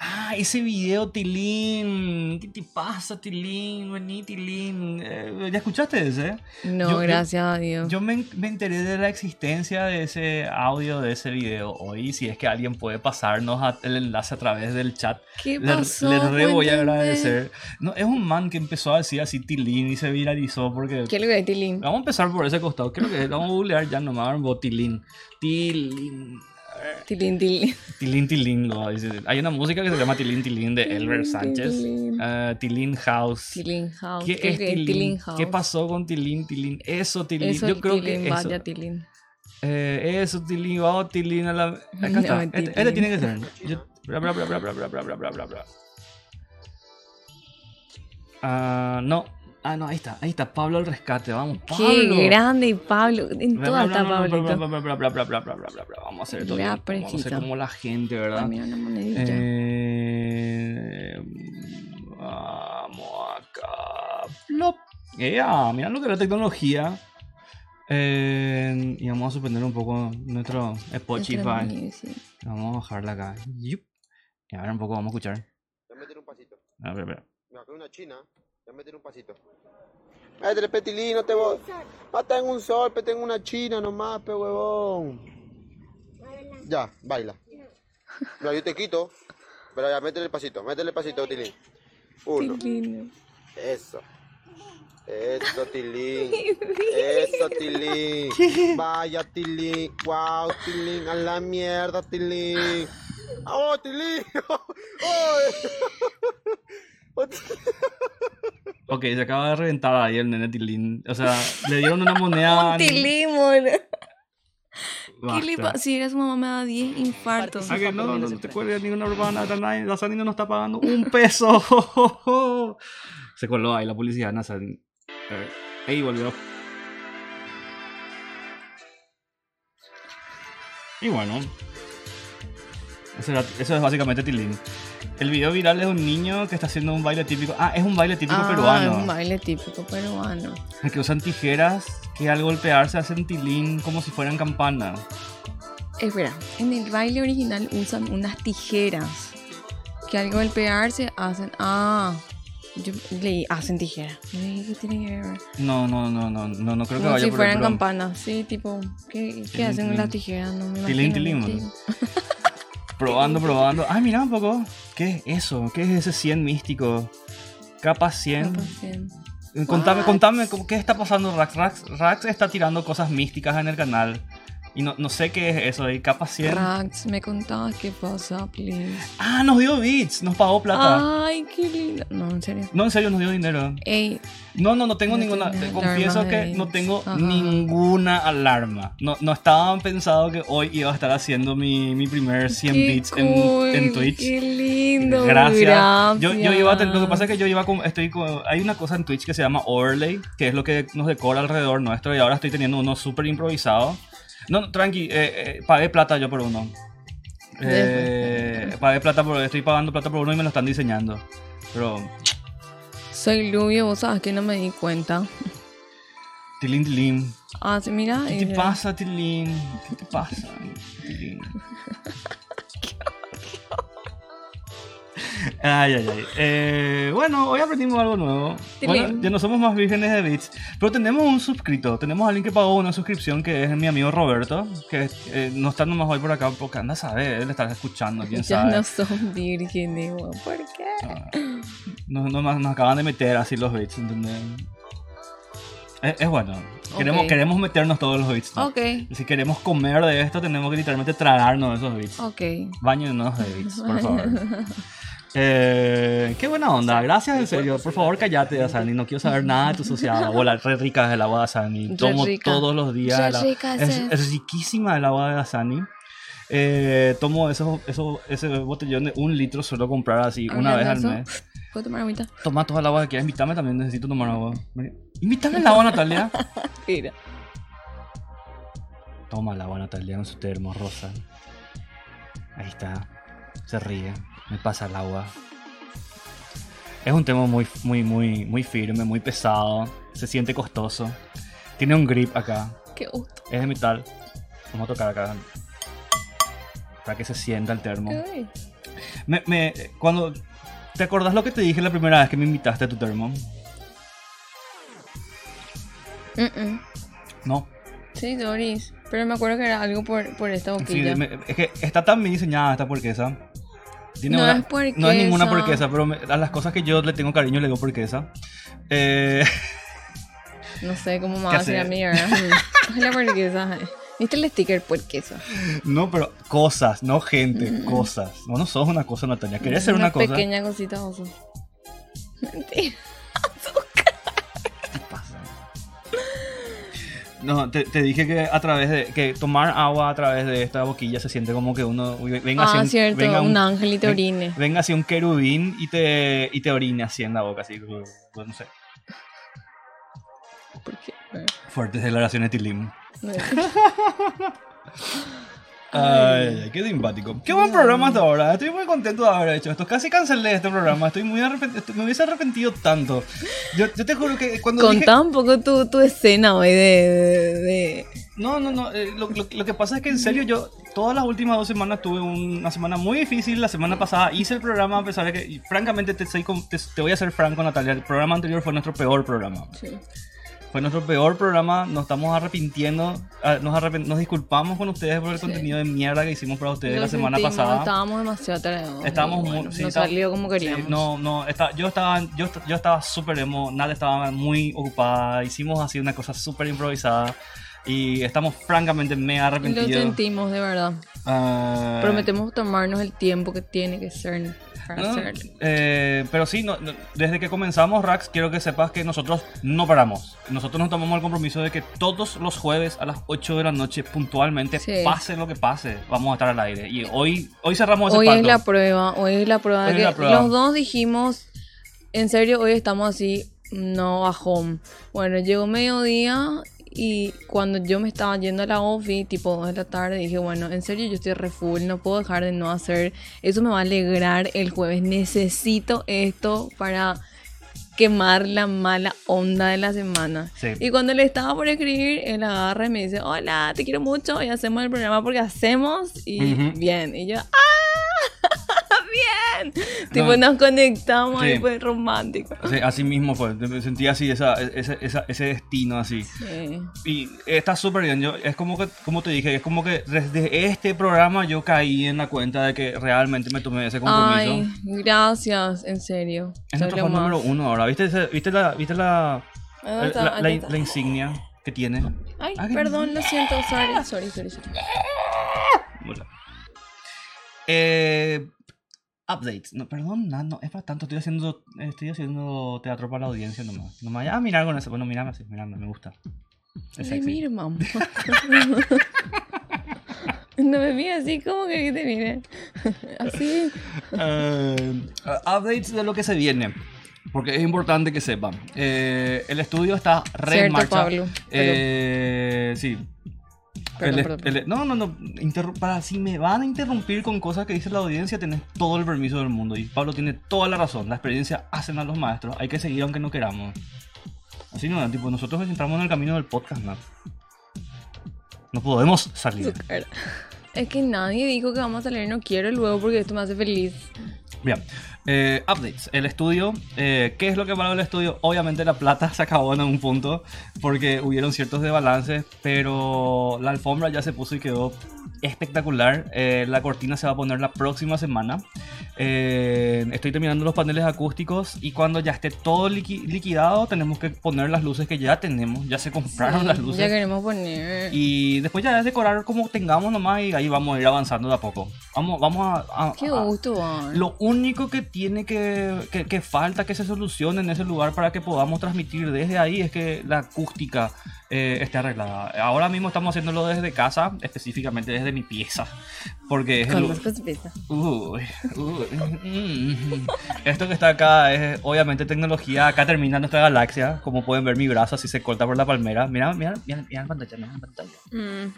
Ah, ese video, Tilín. ¿Qué te pasa, Tilín? Vení, Tilín. Eh, ¿Ya escuchaste ese? No, Yo- yo- gracias a Dios. Yo me, me enteré de la existencia de ese audio, de ese video hoy. Si es que alguien puede pasarnos a- el enlace a través del chat, ¿Qué le, pasó? le re voy a agradecer. No, es un man que empezó a decir así Tilín y se viralizó porque... ¿Qué es lo que hay, Tilín? Vamos a empezar por ese costado. Creo que vamos a googlear ya nomás. Tilín. Tilín. Tilín, Tilín. Tilín Tilín. lo dice. Hay una música que se llama Tilín Tilín de Elber Sánchez. Tilín. Tilín House. Tilín House. ¿Qué ¿Qué es Tilín? Tilín House? ¿Qué pasó con Tilín Tilín? Eso, Tilín. Eso, Yo creo Tilín, que eso. vaya Tilín. Eh, eso, Tilín, vamos, Tilín a la. Acá No, está. Este, este tiene que ser. Yo- Bla, bla, bla, bla, bla, bla, bla, bla, bla. Ah, no. Ah, no, ahí está, ahí está, Pablo al rescate, vamos. Pablo. Qué grande, Pablo. En toda está Pablo. Vamos a hacer todo. Vamos a hacer como la gente, ¿verdad? Eh, vamos acá. Plop. Yeah, mira lo que la tecnología. Eh, y vamos a suspender un poco nuestro Spotify. Vamos a bajarla acá. Yup. Y ahora un poco vamos a escuchar. Voy a meter un pasito. A ver, espera. Me una china. Ya meter un pasito. Métele, petilín, no te voy. No tengo un sol, pe, tengo una china nomás, pe huevón. Ya, baila. Mira, yo te quito. Pero ya, métele el pasito, métele el pasito, Tilín. Uno. Tilín. Eso. Eso, Tilín. Eso, Tilín. Vaya, Tilín. Wow, Tilín. A la mierda, Tilín. ¡Oh, Tilín! ¡Oh! Ok, se acaba de reventar ahí el nene Tilín. O sea, le dieron una moneda. Un Tilín, boludo. Basta. ¿Qué le pasa? Si eres su mamá me da 10 infartos. Ah, que no, no, no te cuelgues ninguna urbana, nadie, la Sani no nos está pagando un peso. Se coló ahí la publicidad, Nazan. Ey, volvió. Y bueno, eso, era- eso es básicamente Tilín. El video viral es un niño que está haciendo un baile típico. Ah, es un baile típico Ah, peruano. es un baile típico peruano. En que usan tijeras que al golpearse hacen tilín como si fueran campanas. Espera, en el baile original usan unas tijeras que al golpearse hacen. Ah, yo leí, hacen dije, ¿Qué tiene que ver? No, no, no, no, no, no creo que Como vaya si por fueran el campanas, sí, tipo, ¿qué, qué Tilín, hacen tilín. las tijeras? No me Tilín, imagino. tilín, Probando, probando. Ay, mira un poco. ¿Qué es eso? ¿Qué es ese 100 místico? Capa 100. Capaz cien. Eh, Contame, What? contame, ¿cómo- ¿qué está pasando Rax? Rax? Rax está tirando cosas místicas en el canal. Y no, no sé qué es eso de capa 100. Rax, me contabas qué pasa, please. Ah, nos dio bits, nos pagó plata. Ay, qué lindo. No, en serio. No, en serio, nos dio dinero. Ey, No, no, no tengo No ninguna. Te confieso que no tengo ninguna alarma. No, no estaba pensado que hoy iba a estar haciendo mi, mi primer 100 qué bits en, cool, en Twitch. Qué lindo. Gracias. Yo, yo iba a tener- lo que gracias. pasa es que yo iba con, estoy con, hay una cosa en Twitch que se llama overlay, que es lo que nos decora alrededor nuestro y ahora estoy teniendo uno súper improvisado. No, tranqui, eh, eh, pagué plata yo por uno. Eh, pagué plata por, estoy pagando plata por uno y me lo están diseñando. Pero, Soy Lubio, vos sabes que no me di cuenta. tilín, tilín. Ah, sí, mira. ¿Qué te pasa, tilín? ¿Qué te pasa, tilín? Ay, ay, ay. Eh, bueno, hoy aprendimos algo nuevo. Bueno, ya no somos más vírgenes de bits, pero tenemos un suscrito. Tenemos a alguien que pagó una suscripción que es mi amigo Roberto, que eh, no está nomás hoy por acá porque anda a saber, él está escuchando, quién Ya sabe. no son vírgenes. ¿Por qué? Ah, Nos, nos- nos acaban de meter así los bits, ¿entendés? Es, es bueno. Queremos, Ok. queremos meternos todos los bits. ¿no? Ok, Si queremos comer de esto, tenemos que literalmente tragarnos esos bits. ok. Báñenos de bits, por favor. Eh, qué buena onda, gracias en serio. Por favor, cállate, Asani. No quiero saber nada de tu sociedad. Abuela, re rica es el agua de Asani. Tomo todos los días. La- rica, es, es riquísima el agua de Asani. Eh, tomo esos, esos, ese botellón de un litro, suelo comprar así una vez al mes. ¿Puedo tomar agüita? Toma toda el agua que quieras. Invítame también, necesito tomar agua. Invítame el agua, Natalia. Mira. Toma el agua, Natalia, con su termo rosa. Ahí está. Se ríe. Me pasa el agua. Es un tema muy, muy, muy, muy firme, muy pesado. Se siente costoso. Tiene un grip acá. Qué gusto. Es de metal. Vamos a tocar acá. Para que se sienta el termo. Me, me- cuando... ¿Te acordás lo que te dije la primera vez que me invitaste a tu termo? No. Sí, Doris. Pero me acuerdo que era algo por, por esta Sí, boquilla. me- es que está tan bien diseñada esta porquesa. Tiene No una- es porquesa. No es ninguna porquesa, pero me- a las cosas que yo le tengo cariño le digo porquesa. Eh, No sé cómo me va ¿Qué a decir a mí, ¿verdad? Mm. la porquesa. ¿Viste el sticker porquesa? no, pero cosas, no gente, cosas. No, no sos una cosa, Natalia. ¿Querés ser una, cosa? pequeña cosita oso. Mentira. No, te, te dije que a través de que tomar agua a través de esta boquilla se siente como que uno venga Ah, así, cierto, venga un ángel y te orine. Venga así un querubín y te y te orine así en la boca así, pues, no sé. ¿Por qué? Fuertes declaraciones Tilim. No, Ay, qué simpático. Qué buen programa hasta ahora. Estoy muy contento de haber hecho esto. Casi cancelé este programa. Estoy muy arrepentido. Me hubiese arrepentido tanto. Yo, yo te juro que cuando dije... Contá un poco tu, tu escena hoy de... de- de- No, no, no. eh, lo, lo- lo que pasa es que en serio yo todas las últimas dos semanas tuve una semana muy difícil. La semana pasada hice el programa a pesar de que, francamente, te, te, te voy a ser franco, Natalia. El programa anterior fue nuestro peor programa. Sí. Fue nuestro peor programa. Nos estamos arrepintiendo. ah, Nos, arrepent- nos disculpamos con ustedes por el Sí. contenido de mierda que hicimos para ustedes Lo la semana sentimos, pasada. Estábamos demasiado tardados. Estábamos y muy- bueno, sí, no salió como Sí, queríamos. no, no, está- yo estaba, yo, yo estaba súper emo, Nat estaba muy ocupada, hicimos así una cosa súper improvisada y estamos francamente mega Lo arrepentidos. sentimos, de verdad. Ah, Prometemos tomarnos el tiempo que tiene que ser no, eh, pero sí, no- no, desde que comenzamos Rax, quiero que sepas que nosotros no paramos. Nosotros nos tomamos el compromiso de que todos los jueves a las 8 de la noche puntualmente, Sí. pase lo que pase, vamos a estar al aire. Y hoy, hoy cerramos ese Hoy es la prueba, hoy es la prueba. Hoy de es la que prueba. Los dos dijimos, en serio, hoy estamos así, no bajón. Bueno, llegó mediodía y cuando yo me estaba yendo a la ofi, tipo 2 de la tarde, dije, bueno, en serio, yo estoy re full, no puedo dejar de no hacer, eso me va a alegrar el jueves, necesito esto para quemar la mala onda de la semana. Sí. Y cuando le estaba por escribir, él agarra y me dice, hola, te quiero mucho y hacemos el programa porque hacemos y bien. Y yo, ¡ah! ¡Bien! Tipo, No. nos conectamos Sí. y fue romántico. Sí, así mismo fue, me sentí así, esa, ese, esa- ese destino así. Sí. Y está súper bien. Yo, es como que, como te dije, es como que desde este programa yo caí en la cuenta de que realmente me tomé ese compromiso. Ay, gracias, en serio. es nuestro fan número uno ahora. ¿Viste, ese- viste, la, viste la, Ah, la, está, la- ahí la- está. la insignia que tiene? Ay, Ah, perdón, lo siento, sorry, sorry, sorry. sorry. Hola. Eh, updates. No, perdón, no, es para tanto. Estoy haciendo, estoy haciendo teatro para la audiencia nomás. No me vayas a mirar con eso. Bueno, mirame así, mirame, me gusta. Es mira, mamá. No me mires así, como que te mire? Así. Eh, updates de lo que se viene. Porque es importante que sepan. Eh, el estudio está re en Cierto, marcha. Pablo. Eh, sí. Perdón, El- perdón, el- no, no, no. para, si me van a interrumpir con cosas que dice la audiencia, tenés todo el permiso del mundo. Y Pablo tiene toda la razón. La experiencia hacen a los maestros. Hay que seguir aunque no queramos. Así no, tipo, nosotros entramos en el camino del podcast, ¿no? No podemos salir. Es que nadie dijo que vamos a salir, no quiero luego porque esto me hace feliz. Bien, eh, updates. El estudio, eh, ¿qué es lo que paró el estudio? Obviamente la plata se acabó en algún punto porque hubieron ciertos desbalances, pero la alfombra ya se puso y quedó espectacular. Eh, la cortina se va a poner la próxima semana. Eh, estoy terminando los paneles acústicos y cuando ya esté todo liqui- liquidado tenemos que poner las luces que ya tenemos. Ya se compraron Sí, las luces. Ya queremos poner. Y después ya es decorar como tengamos nomás y ahí vamos a ir avanzando de a poco. Vamos, vamos a... a- Qué a- gusto, Juan. lo único que tiene que, que, que falta que se solucione en ese lugar para que podamos transmitir desde ahí es que la acústica eh, esté arreglada. Ahora mismo estamos haciéndolo desde casa, específicamente desde mi pieza. Porque es el. Uy, uy, mm. Esto que está acá es obviamente tecnología. Acá termina nuestra galaxia. Como pueden ver, mi brazo así se corta por la palmera. Mira, mira, mira, mira la pantalla, mira la pantalla.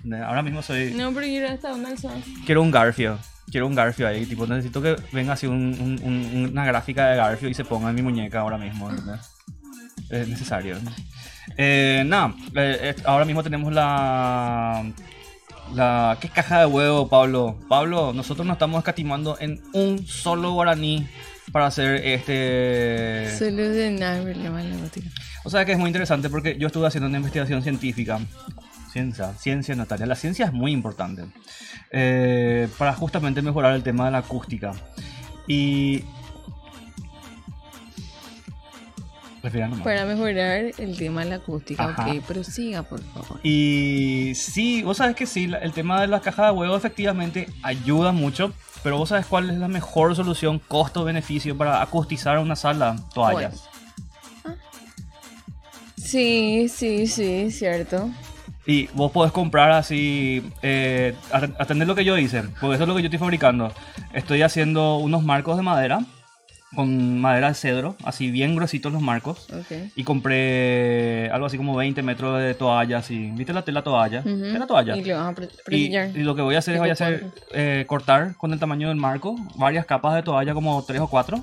Mm. Ahora mismo soy. No, pero yo hasta sol. Quiero un Garfio. Quiero un Garfio ahí. Tipo, necesito que venga así un- un- un- una gráfica de Garfio y se ponga en mi muñeca ahora mismo. Es necesario. Eh, Nada, eh, eh, ahora mismo tenemos la. La, ¿Qué caja de huevo, Pablo? Pablo, nosotros nos estamos escatimando en un solo guaraní para hacer este... Solucionar el problema de la gótica. O sea que es muy interesante porque yo estuve haciendo una investigación científica. Ciencia, ciencia, Natalia. La ciencia es muy importante. eh, para justamente mejorar el tema de la acústica. Y... Para mejorar el tema de la acústica. Ajá. Ok, prosiga, por favor. Y sí, vos sabes que sí, el tema de la caja de huevo efectivamente ayuda mucho, pero vos sabes cuál es la mejor solución costo-beneficio para acustizar una sala, toallas. Sí, sí, sí, cierto. Y vos podés comprar así, eh, at- atender lo que yo hice, porque eso es lo que yo estoy fabricando. Estoy haciendo unos marcos de madera, con madera de cedro, así bien gruesitos los marcos. Ok. Y compré algo así como 20 metros de toalla, así. ¿Viste la tela toalla? Ujú. ¿Es la toalla? Y le vas a pre- Y, y lo que voy a hacer es voy a hacer eh, cortar con el tamaño del marco varias capas de toalla como tres o cuatro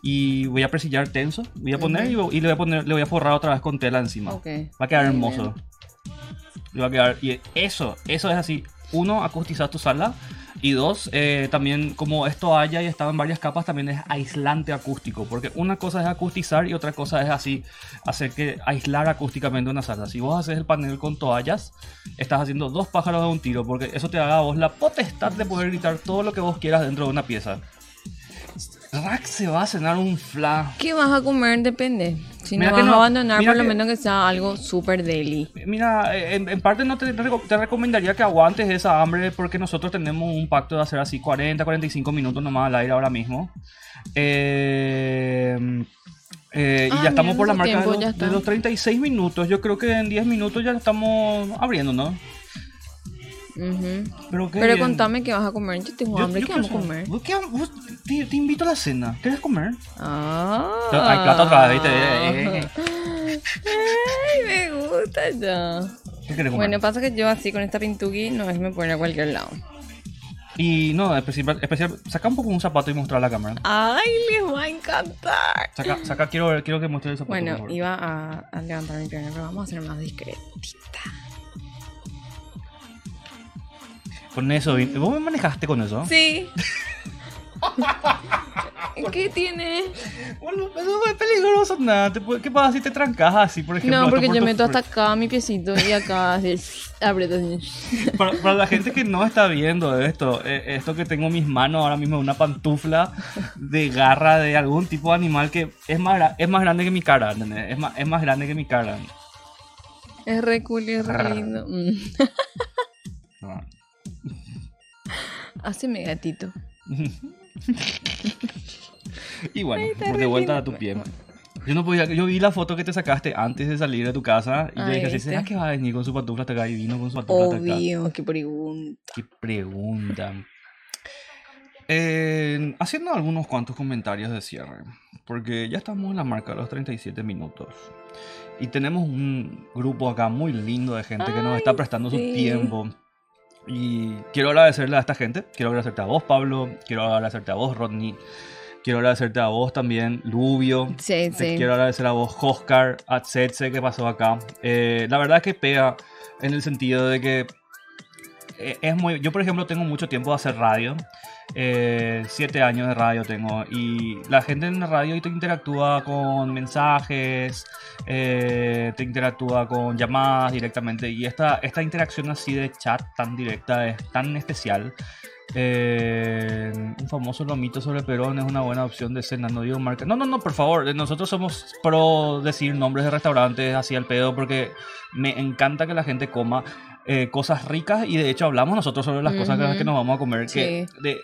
y voy a presillar tenso voy a poner y, y le voy a poner le voy a forrar otra vez con tela encima Ok. va a quedar Muy hermoso y eso eso es así. Uno acustizar tu sala. Y dos eh, también como es toalla y estaba en varias capas también es aislante acústico porque una cosa es acustizar y otra cosa es así hacer que aislar acústicamente una sala. Si vos haces el panel con toallas estás haciendo dos pájaros de un tiro porque eso te da a vos la potestad de poder gritar todo lo que vos quieras dentro de una pieza Rack se va a cenar un fla ¿Qué vas a comer? Depende. Si Mira no vas no- a abandonar, por lo que- menos que sea algo súper deli. Mira, en, en parte no te, te reco- te recomendaría que aguantes esa hambre porque nosotros tenemos un pacto de hacer así 40, 45 minutos nomás al aire ahora mismo. Eh, eh, y Ah, ya estamos por la marca de los, de los 36 minutos. Yo creo que en 10 minutos ya estamos abriendo, ¿no? Pero, qué Pero bien. contame qué vas a comer. Yo tengo Yo- hambre. yo ¿Qué vamos a comer? saber. ¿Vos qué vam- vos- te, te invito a la cena. ¿Quieres comer? Ah. Ay, plata otra vez, ¿viste? Eh, eh, Ay, me gusta ya. ¿Qué querés comer? Bueno, pasa que yo así con esta pintuki no es me pone a cualquier lado. Y no, especial, especial, saca un poco un zapato y mostrar a la cámara. Ay, les va a encantar. Saca, saca quiero, quiero que muestre el zapato. Bueno, iba a, a levantar mi pierna, pero vamos a ser más discretita. Con eso, ¿vos me manejaste con eso? Sí. ¿Qué tiene? Bueno, eso es peligroso, nada. ¿Qué pasa si te trancas así, por ejemplo? No, porque por yo meto hasta acá mi piecito y acá así, aprieto así. Para, para la gente que no está viendo esto, eh, esto que tengo en mis manos ahora mismo es una pantufla de garra de algún tipo de animal que es más, es más grande que mi cara, ¿entendés? Es más, es más grande que mi cara. Es re cool y es re lindo. Haceme gatito. Y bueno, Ay, de vuelta a tu pie. Yo no podía, yo vi la foto que te sacaste antes de salir de tu casa y yo Ay, dije, ¿será que va a venir con su pantufla hasta acá y vino con su pantufla hasta acá? Obvio, qué pregunta. Qué pregunta. Eh, haciendo algunos cuantos comentarios de cierre, porque ya estamos en la marca de los 37 minutos. Y tenemos un grupo acá muy lindo de gente que nos está Ay, prestando su tiempo. Y quiero agradecerle a esta gente. Quiero agradecerte a vos, Pablo. Quiero agradecerte a vos, Rodney. Quiero agradecerte a vos también, Lubio. Sí, Te sí. quiero agradecer a vos, Oscar, a Tsetse, que pasó acá. Eh, la verdad es que pega en el sentido de que eh, es muy. Yo, por ejemplo, tengo mucho tiempo de hacer radio. Eh, siete años de radio tengo. Y la gente en la radio te interactúa con mensajes, eh, te interactúa con llamadas directamente. Y esta, esta interacción así de chat tan directa es tan especial. Eh, un famoso lomito sobre Perón es una buena opción de cena, no digo marca. No, no, no, por favor. Nosotros somos pro decir nombres de restaurantes así al pedo porque me encanta que la gente coma eh, cosas ricas y de hecho hablamos nosotros sobre las cosas que nos vamos a comer. Que de-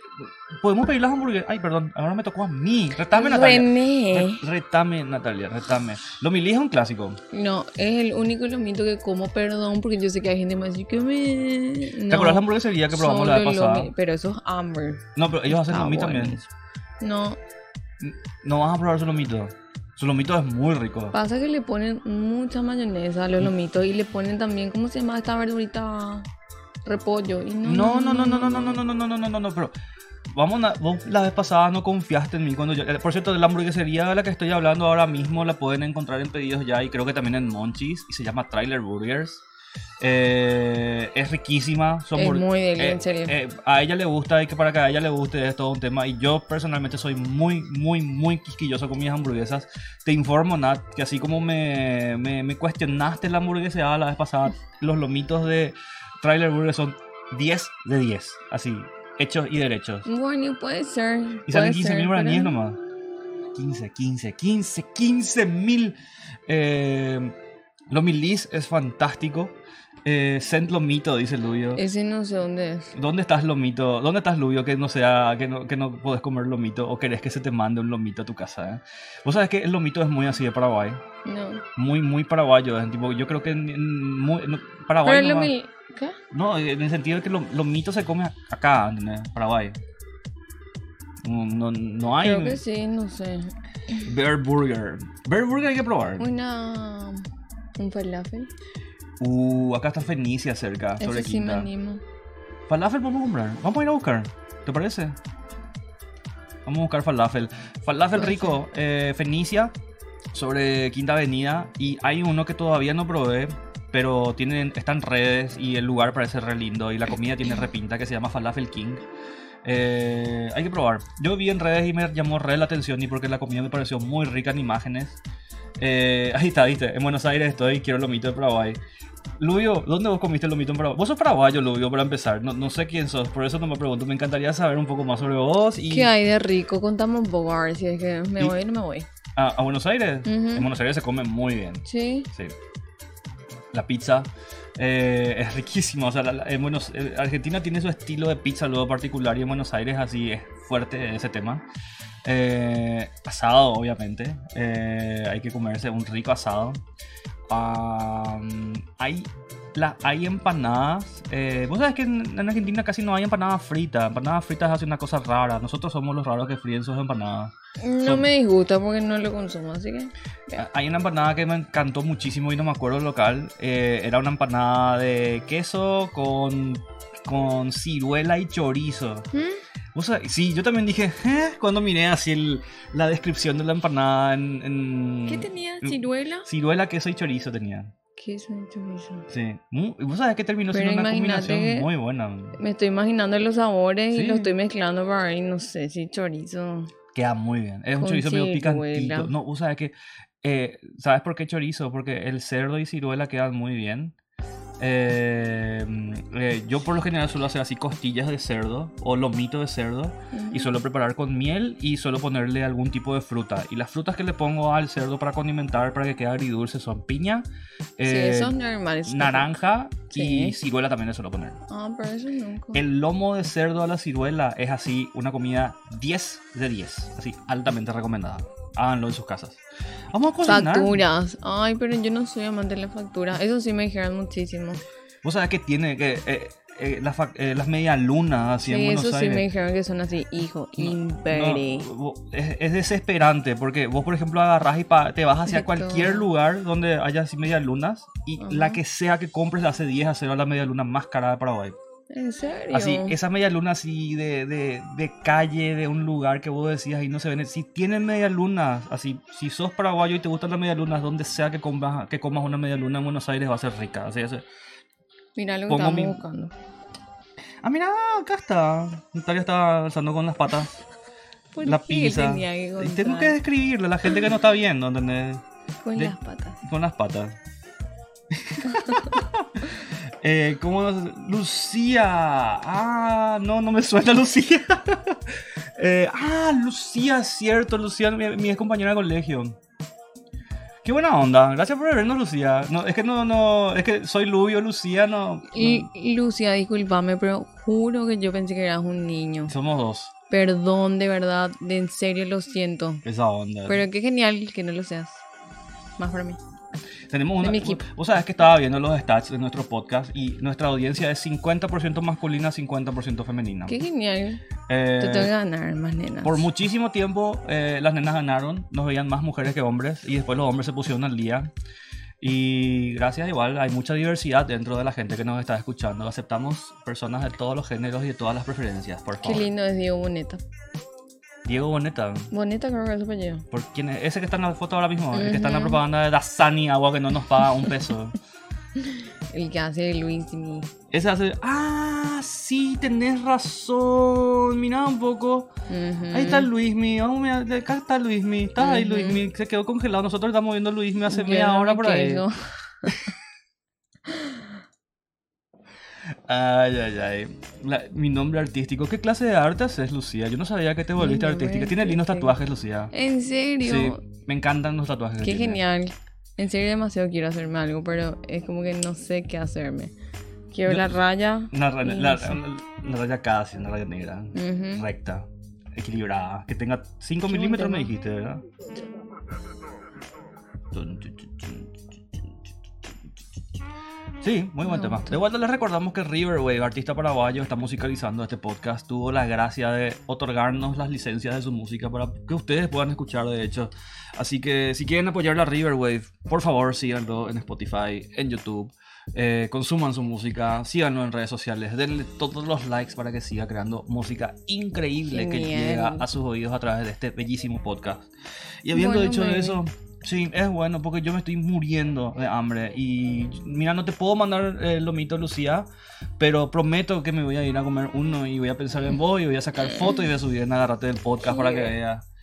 podemos pedir las hamburguesas. Ay, perdón, ahora me tocó a mí. Retame, Natalia. Re- Retame, Natalia, retame. Lomilí es un clásico. No, es el único lomito que como, perdón, porque yo sé que hay gente más así que me... No, ¿Te acuerdas la hamburguesería que probamos la vez pasada? lomi- Pero eso es Amber. No, pero ellos hacen lomí también. No, No vas a probar su lomito. Su lomito es muy rico. pasa que le ponen mucha mayonesa a los lomitos y le ponen también, ¿cómo se llama esta verdurita? Repollo. Y no, No, no, no, no, no, no, no, no, no, no, no, no, no, pero vamos a, vos la vez pasada no confiaste en mí cuando yo, eh, por cierto, la hamburguesería de la que estoy hablando ahora mismo la pueden encontrar en pedidos ya y creo que también en Monchis y se llama Trailer Burgers. Eh, es riquísima, son Es muy deli, eh, en serio. eh, a ella le gusta y que para que a ella le guste es todo un tema y yo personalmente soy muy, muy, muy quisquilloso con mis hamburguesas. Te informo, Nat, que así como me, me, me cuestionaste la hamburguesa la vez pasada, los lomitos de Trailer Burgers son 10 de 10, así, hechos y derechos. Bueno, puede ser. Y salen puede 15 ser, mil pero- nomás. 15, 15, 15, 15 mil. Eh, Lomilis es fantástico. Eh, Sent Lomito, dice Lubio. Ese no sé dónde es. ¿Dónde estás, Lomito? ¿Dónde estás, Lubio, que no sea, que no, que no podés comer lomito o querés que se te mande un lomito a tu casa? eh? Vos sabés que el lomito es muy así de Paraguay. No. Muy, muy paraguayo. es tipo, yo creo que en, en muy- no, Paraguay Pero lo nomás- mi- ¿Qué? no, en el sentido de que lo, lomito se come acá, en Paraguay. No, no, no hay Creo que sí, no sé. Bear Burger. Bear Burger hay que probar. Una... Un falafel. Uh, acá está Fenicia cerca, sobre sí me Quinta. animo. Falafel vamos a comprar. Vamos a ir a buscar. ¿Te parece? Vamos a buscar falafel. Falafel rico. eh, Fenicia, sobre Quinta Avenida. Y hay uno que todavía no probé. Pero tienen, está en redes y el lugar parece re lindo. Y la comida tiene repinta que se llama Falafel King. Eh, hay que probar. Yo vi en redes y me llamó re la atención. Y porque la comida me pareció muy rica en imágenes. Eh, ahí está, viste. En Buenos Aires estoy. Quiero lomito de Paraguay. Lubio, ¿dónde vos comiste el lomito en Paraguay? Vos sos paraguayo, Lubio, para empezar. No, no sé quién sos, por eso no me pregunto. Me encantaría saber un poco más sobre vos. Y ¿Qué hay de rico? Contame un poco, a ver si es que me Y- voy o no me voy. ¿A, a Buenos Aires? Ujú. En Buenos Aires se come muy bien. Sí. Sí. La pizza eh, es riquísima. O sea, en Buenos, eh, Argentina tiene su estilo de pizza luego particular y en Buenos Aires así es fuerte ese tema. Eh, asado, obviamente. Hay que comerse un rico asado. Hay, la, hay empanadas. Eh, Vos sabés que en, en Argentina casi no hay empanadas fritas. Empanadas fritas hace una cosa rara. Nosotros somos los raros que fríen sus empanadas. No Son- me disgusta porque no lo consumo, así que... Ah, Hay una empanada que me encantó muchísimo y no me acuerdo el local. Eh, era una empanada de queso con, con ciruela y chorizo. ¿Mm? O sea, sí, yo también dije, "Eh", cuando miré así el- la descripción de la empanada en... en- ¿Qué tenía? ¿Ciruela? Ciruela, queso y chorizo tenía. ¿Qué es un chorizo? Sí. Mu- ¿Vos sabés que terminó Pero siendo una combinación muy buena? Me estoy imaginando los sabores Sí. y lo estoy mezclando para ver, no sé si chorizo. Queda muy bien. Es un chorizo medio picantito. No, vos sabés que... eh, ¿Sabes por qué chorizo? Porque el cerdo y ciruela quedan muy bien. Eh, eh, yo por lo general suelo hacer así costillas de cerdo o lomito de cerdo y suelo preparar con miel y suelo ponerle algún tipo de fruta. Y las frutas que le pongo al cerdo para condimentar para que quede agridulce son piña, eh, naranja y Sí. ciruela también le suelo poner. Ah, pero eso nunca. El lomo de cerdo a la ciruela es así una comida 10 de 10, así altamente recomendada. Háganlo en sus casas. Vamos a cocinar. Facturas. Ay, pero yo no soy amante de la factura. Eso sí me dijeron muchísimo. Vos sabés que tiene que eh, eh, las eh, las medialunas así en Sí, Buenos eso sí me dijeron que son así, hijo, No, es, es desesperante porque vos, por ejemplo, agarrás y pa- te vas hacia De cualquier todo. lugar donde haya así medialunas y la que sea que compres la hace 10 a 0 a la medialuna más cara de Paraguay. ¿En serio? Así, esa medialuna así de, de, de calle, de un lugar que vos decías ahí no se ven. Si tienen medialunas, así, si sos paraguayo y te gustan las medialunas, donde sea que comas, que comas una medialuna en Buenos Aires va a ser rica. Así, así. Mira lo que pongo estábamos mi- buscando. Ah, mira, acá está. Natalia está alzando con las patas ¿Por la qué pizza. tenía que tengo que describirle a la gente que no está viendo, ¿entendés? Con de- las patas. Con las patas. eh, ¿Cómo? Lucía. Ah, no, no me suena Lucía. Eh, ah, Lucía, cierto. Lucía, mi, mi ex compañera de colegio. Qué buena onda. Gracias por vernos, Lucía. No, es que no, no, es que soy Lubio, Lucía, no. Y no. Lucia, discúlpame, pero juro que yo pensé que eras un niño. Somos dos. Perdón, de verdad, de en serio lo siento. Esa onda. Pero qué genial que no lo seas. Más para mí. Tenemos una. mi equipo. Vos sabés que estaba viendo los stats de nuestro podcast y nuestra audiencia es 50% masculina, 50% femenina. Qué genial. Eh, Te tengo que ganar más nenas. por muchísimo tiempo eh, las nenas ganaron, nos veían más mujeres que hombres y después los hombres se pusieron al día. Y gracias igual, hay mucha diversidad dentro de la gente que nos está escuchando. Aceptamos personas de todos los géneros y de todas las preferencias, por Qué favor. lindo es Diego Boneta. Diego Boneta, Boneta creo que es su apellido. ¿por quién es? Ese que está en la foto ahora mismo, el que está en la propaganda de Dasani, agua que no nos paga un peso. El que hace Luis mi. Ese hace. ¡Ah! Sí, tenés razón. Mirá un poco. Ahí está Luismi. Vamos, mira, acá está Luismi. Está ahí Ujú. Luismi. Se quedó congelado. Nosotros estamos viendo Luismi hace media hora por ahí. Ay, ay, ay. La- mi nombre artístico. ¿Qué clase de arte haces, Lucía? Yo no sabía que te volviste artística. Tiene lindos tatuajes, Lucía. ¿En serio? Sí, me encantan los tatuajes. Qué genial. En serio, demasiado quiero hacerme algo, pero es como que no sé qué hacerme. Quiero Yo- la raya. Una, raya- y la- no sé. una- una raya casi, una raya negra. Ujú. Recta. Equilibrada. Que tenga 5 Qué buen milímetros, me dijiste, ¿verdad? Sí, muy buen Me tema. De vuelta les recordamos que Riverwave, artista paraguayo, está musicalizando este podcast. Tuvo la gracia de otorgarnos las licencias de su música para que ustedes puedan escuchar, de hecho. Así que si quieren apoyar a Riverwave, por favor síganlo en Spotify, en YouTube. eh, consuman su música, síganlo en redes sociales, denle todos los likes para que siga creando música increíble que Genial. llega a sus oídos a través de este bellísimo podcast. Y habiendo Bueno, dicho baby. eso, sí, es bueno porque yo me estoy muriendo de hambre. Y mira, no te puedo mandar el lomito, Lucía, pero prometo que me voy a ir a comer uno y voy a pensar en vos y voy a sacar fotos y voy a subir en Agarrate del podcast para que veas.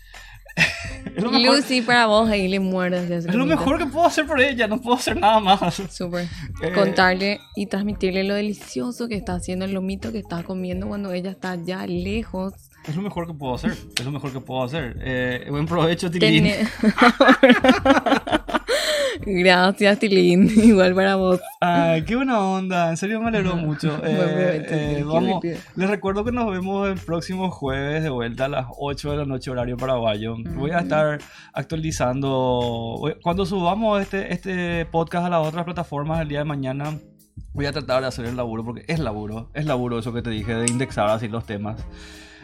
Lucy, para vos, ahí le muerdas. es lo mejor que puedo hacer por ella, no puedo hacer nada más. Súper. Eh, Contarle y transmitirle lo delicioso que está haciendo el lomito que está comiendo cuando ella está allá lejos. Es lo mejor que puedo hacer, es lo mejor que puedo hacer. Eh, buen provecho, Tilín. Gracias, Tilín. Igual para vos. Ay, qué buena onda, en serio me alegró mucho. Eh, provecho, eh, vamos, les recuerdo que nos vemos el próximo jueves de vuelta a las 8 de la noche horario paraguayo. Voy a estar actualizando, cuando subamos este, este podcast a las otras plataformas el día de mañana, voy a tratar de hacer el laburo, porque es laburo, es laburo eso que te dije, de indexar así los temas.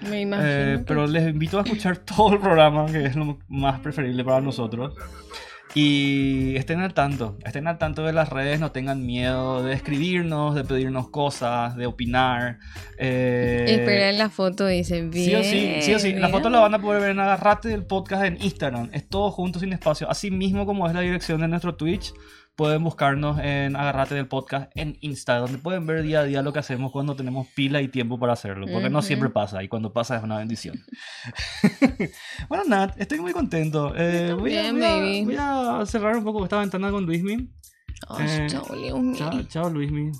Me imagino. Eh, que- pero les invito a escuchar todo el programa, que es lo más preferible para nosotros. Y estén al tanto, estén al tanto de las redes, no tengan miedo de escribirnos, de pedirnos cosas, de opinar. eh, Espera en la foto, dice bien. Sí o sí, sí o sí. La foto la van a poder ver en Agarrate del podcast en Instagram. Es todo junto sin espacio. Así mismo como es la dirección de nuestro Twitch, pueden buscarnos en Agarrate del podcast en Insta, donde pueden ver día a día lo que hacemos cuando tenemos pila y tiempo para hacerlo. Porque no siempre pasa y cuando pasa es una bendición. bueno, Nat, estoy muy contento. Eh, voy, a, voy a- baby. voy a cerrar un poco esta ventana con Luismi. Eh, chao, mío. Chao, chao Luismi.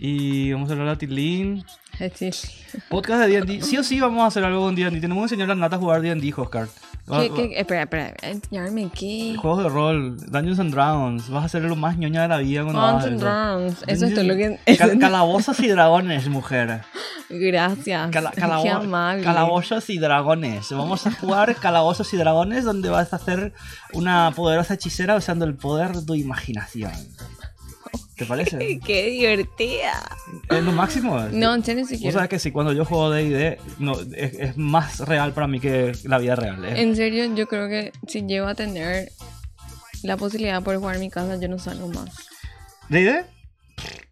Y vamos a hablar a Tilín. Podcast de D&D. Sí o sí vamos a hacer algo con D&D. Tenemos que enseñar a Nata a jugar D&D, Oscar. Espera, espera. Enseñarme qué. Juegos de rol, Dungeons and Dragons. Vas a ser lo más ñoña de la vida cuando Dungeons and Dragons. Eso es todo lo que. Cal- calabozos y dragones, mujer. Gracias. Cala- Qué amable. calabozos y dragones. Vamos a jugar calabozos y dragones donde vas a hacer una poderosa hechicera usando el poder de tu imaginación. ¿Te parece? Qué divertida. Es lo máximo. No, en serio Vos quiero. sabés que sí, cuando yo juego D&D no, es, es más real para mí que la vida real. Es- En serio, yo creo que si llego a tener la posibilidad de poder jugar en mi casa, yo no salgo más. ¿D&D?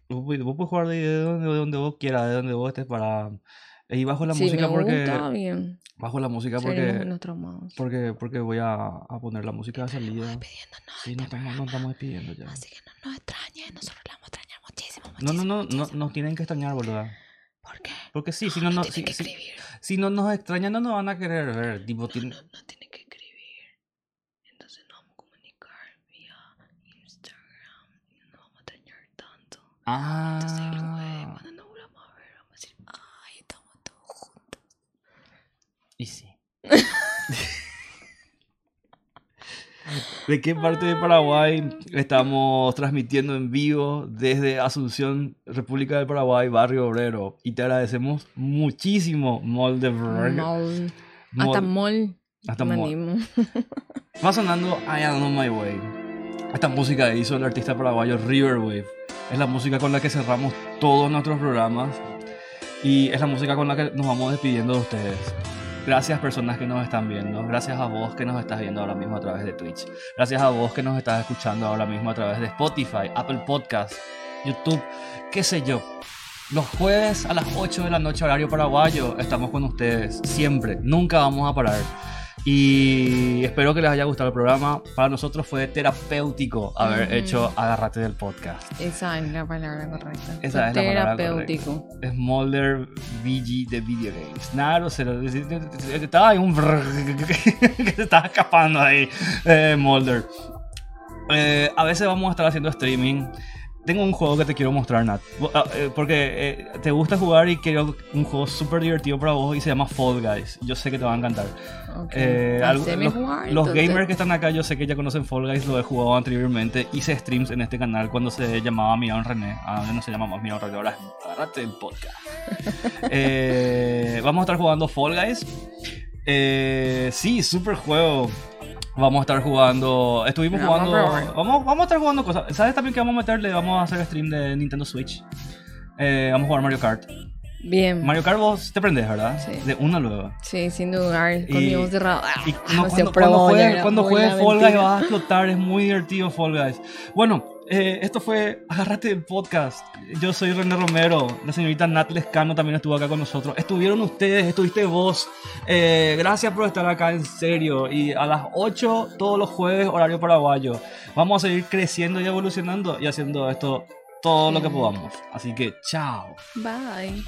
Vos, puedes- vos puedes jugar D&D de donde, de donde vos quieras, de donde vos estés para... Y bajo la si música me porque... gusta, bien. Bajo la música porque... Porque, porque voy a, a poner la música de salida. Despidiéndonos Sí, de no estamos, no estamos despidiendo ya. Así que no nos extrañen, nosotros la vamos a extrañar muchísimo, No, no, muchísimo. no, no, muchísimo. nos tienen que extrañar, boluda. ¿Por qué? Porque sí, si no, no, si, si- si no nos extrañan, no nos van a querer ver. Tipo, tiene- No, no tiene que escribir. Entonces nos vamos a comunicar vía Instagram y no nos vamos a extrañar tanto. Entonces el jueves, Ah, cuando nos volvamos a ver, vamos a decir, ay, estamos todos juntos. Y sí. ¿De qué parte de Paraguay estamos transmitiendo en vivo desde Asunción, República del Paraguay, Barrio Obrero? Y te agradecemos muchísimo, Moldeberg. Mol. Mol- Hasta mol. hasta me Mol. animo. Va sonando I Am On My Way. Esta música que hizo el artista paraguayo Riverwave. Es la música con la que cerramos todos nuestros programas. Y es la música con la que nos vamos despidiendo de ustedes. Gracias personas que nos están viendo. Gracias a vos que nos estás viendo ahora mismo a través de Twitch. Gracias a vos que nos estás escuchando ahora mismo a través de Spotify, Apple Podcast, YouTube, qué sé yo. Los jueves a las 8 de la noche horario paraguayo estamos con ustedes. Siempre. Nunca vamos a parar. Y espero que les haya gustado el programa. Para nosotros fue terapéutico haber hecho Agárrate del podcast. Esa es la palabra correcta. Esa es la palabra Terapéutico. Smolder VG de Video Games. Nada, cero. Estaba ahí un. que se estaba escapando ahí. Eh, Molder. Eh, a veces vamos a estar haciendo streaming. Tengo un juego que te quiero mostrar, Nat. Ah, eh, Porque eh, te gusta jugar y quiero un juego súper divertido para vos y se llama Fall Guys. Yo sé que te va a encantar. Ok. Eh, algo- los, jugar, los entonces. gamers que están acá, yo sé que ya conocen Fall Guys, lo he jugado anteriormente. Hice streams en este canal cuando se llamaba Miran René. Ahora no se llama más Miran René, ahora Agárrate el podcast. Eh, vamos a estar jugando Fall Guys. Eh, sí, super juego. Vamos a estar jugando. Estuvimos jugando. Vamos, vamos a estar jugando cosas. ¿Sabes también que vamos a meterle? Vamos a hacer stream de Nintendo Switch. Eh, vamos a jugar Mario Kart. Bien. Mario Kart vos te prendes, ¿verdad? Sí. De una luego. Sí, sin dudar. Con Y- mi voz cerrada. Y Ah, no, cuando, cuando juegues, cuando juegues Fall Guys vas a explotar, es muy divertido Fall Guys. Bueno, eh, esto fue Agárrate el podcast. Yo soy René Romero, la señorita Nat Lescano también estuvo acá con nosotros. Estuvieron ustedes, estuviste vos. Eh, gracias por estar acá, en serio. Y a las 8 todos los jueves, horario paraguayo. Vamos a seguir creciendo y evolucionando y haciendo esto todo lo que podamos. Así que, chao. Bye.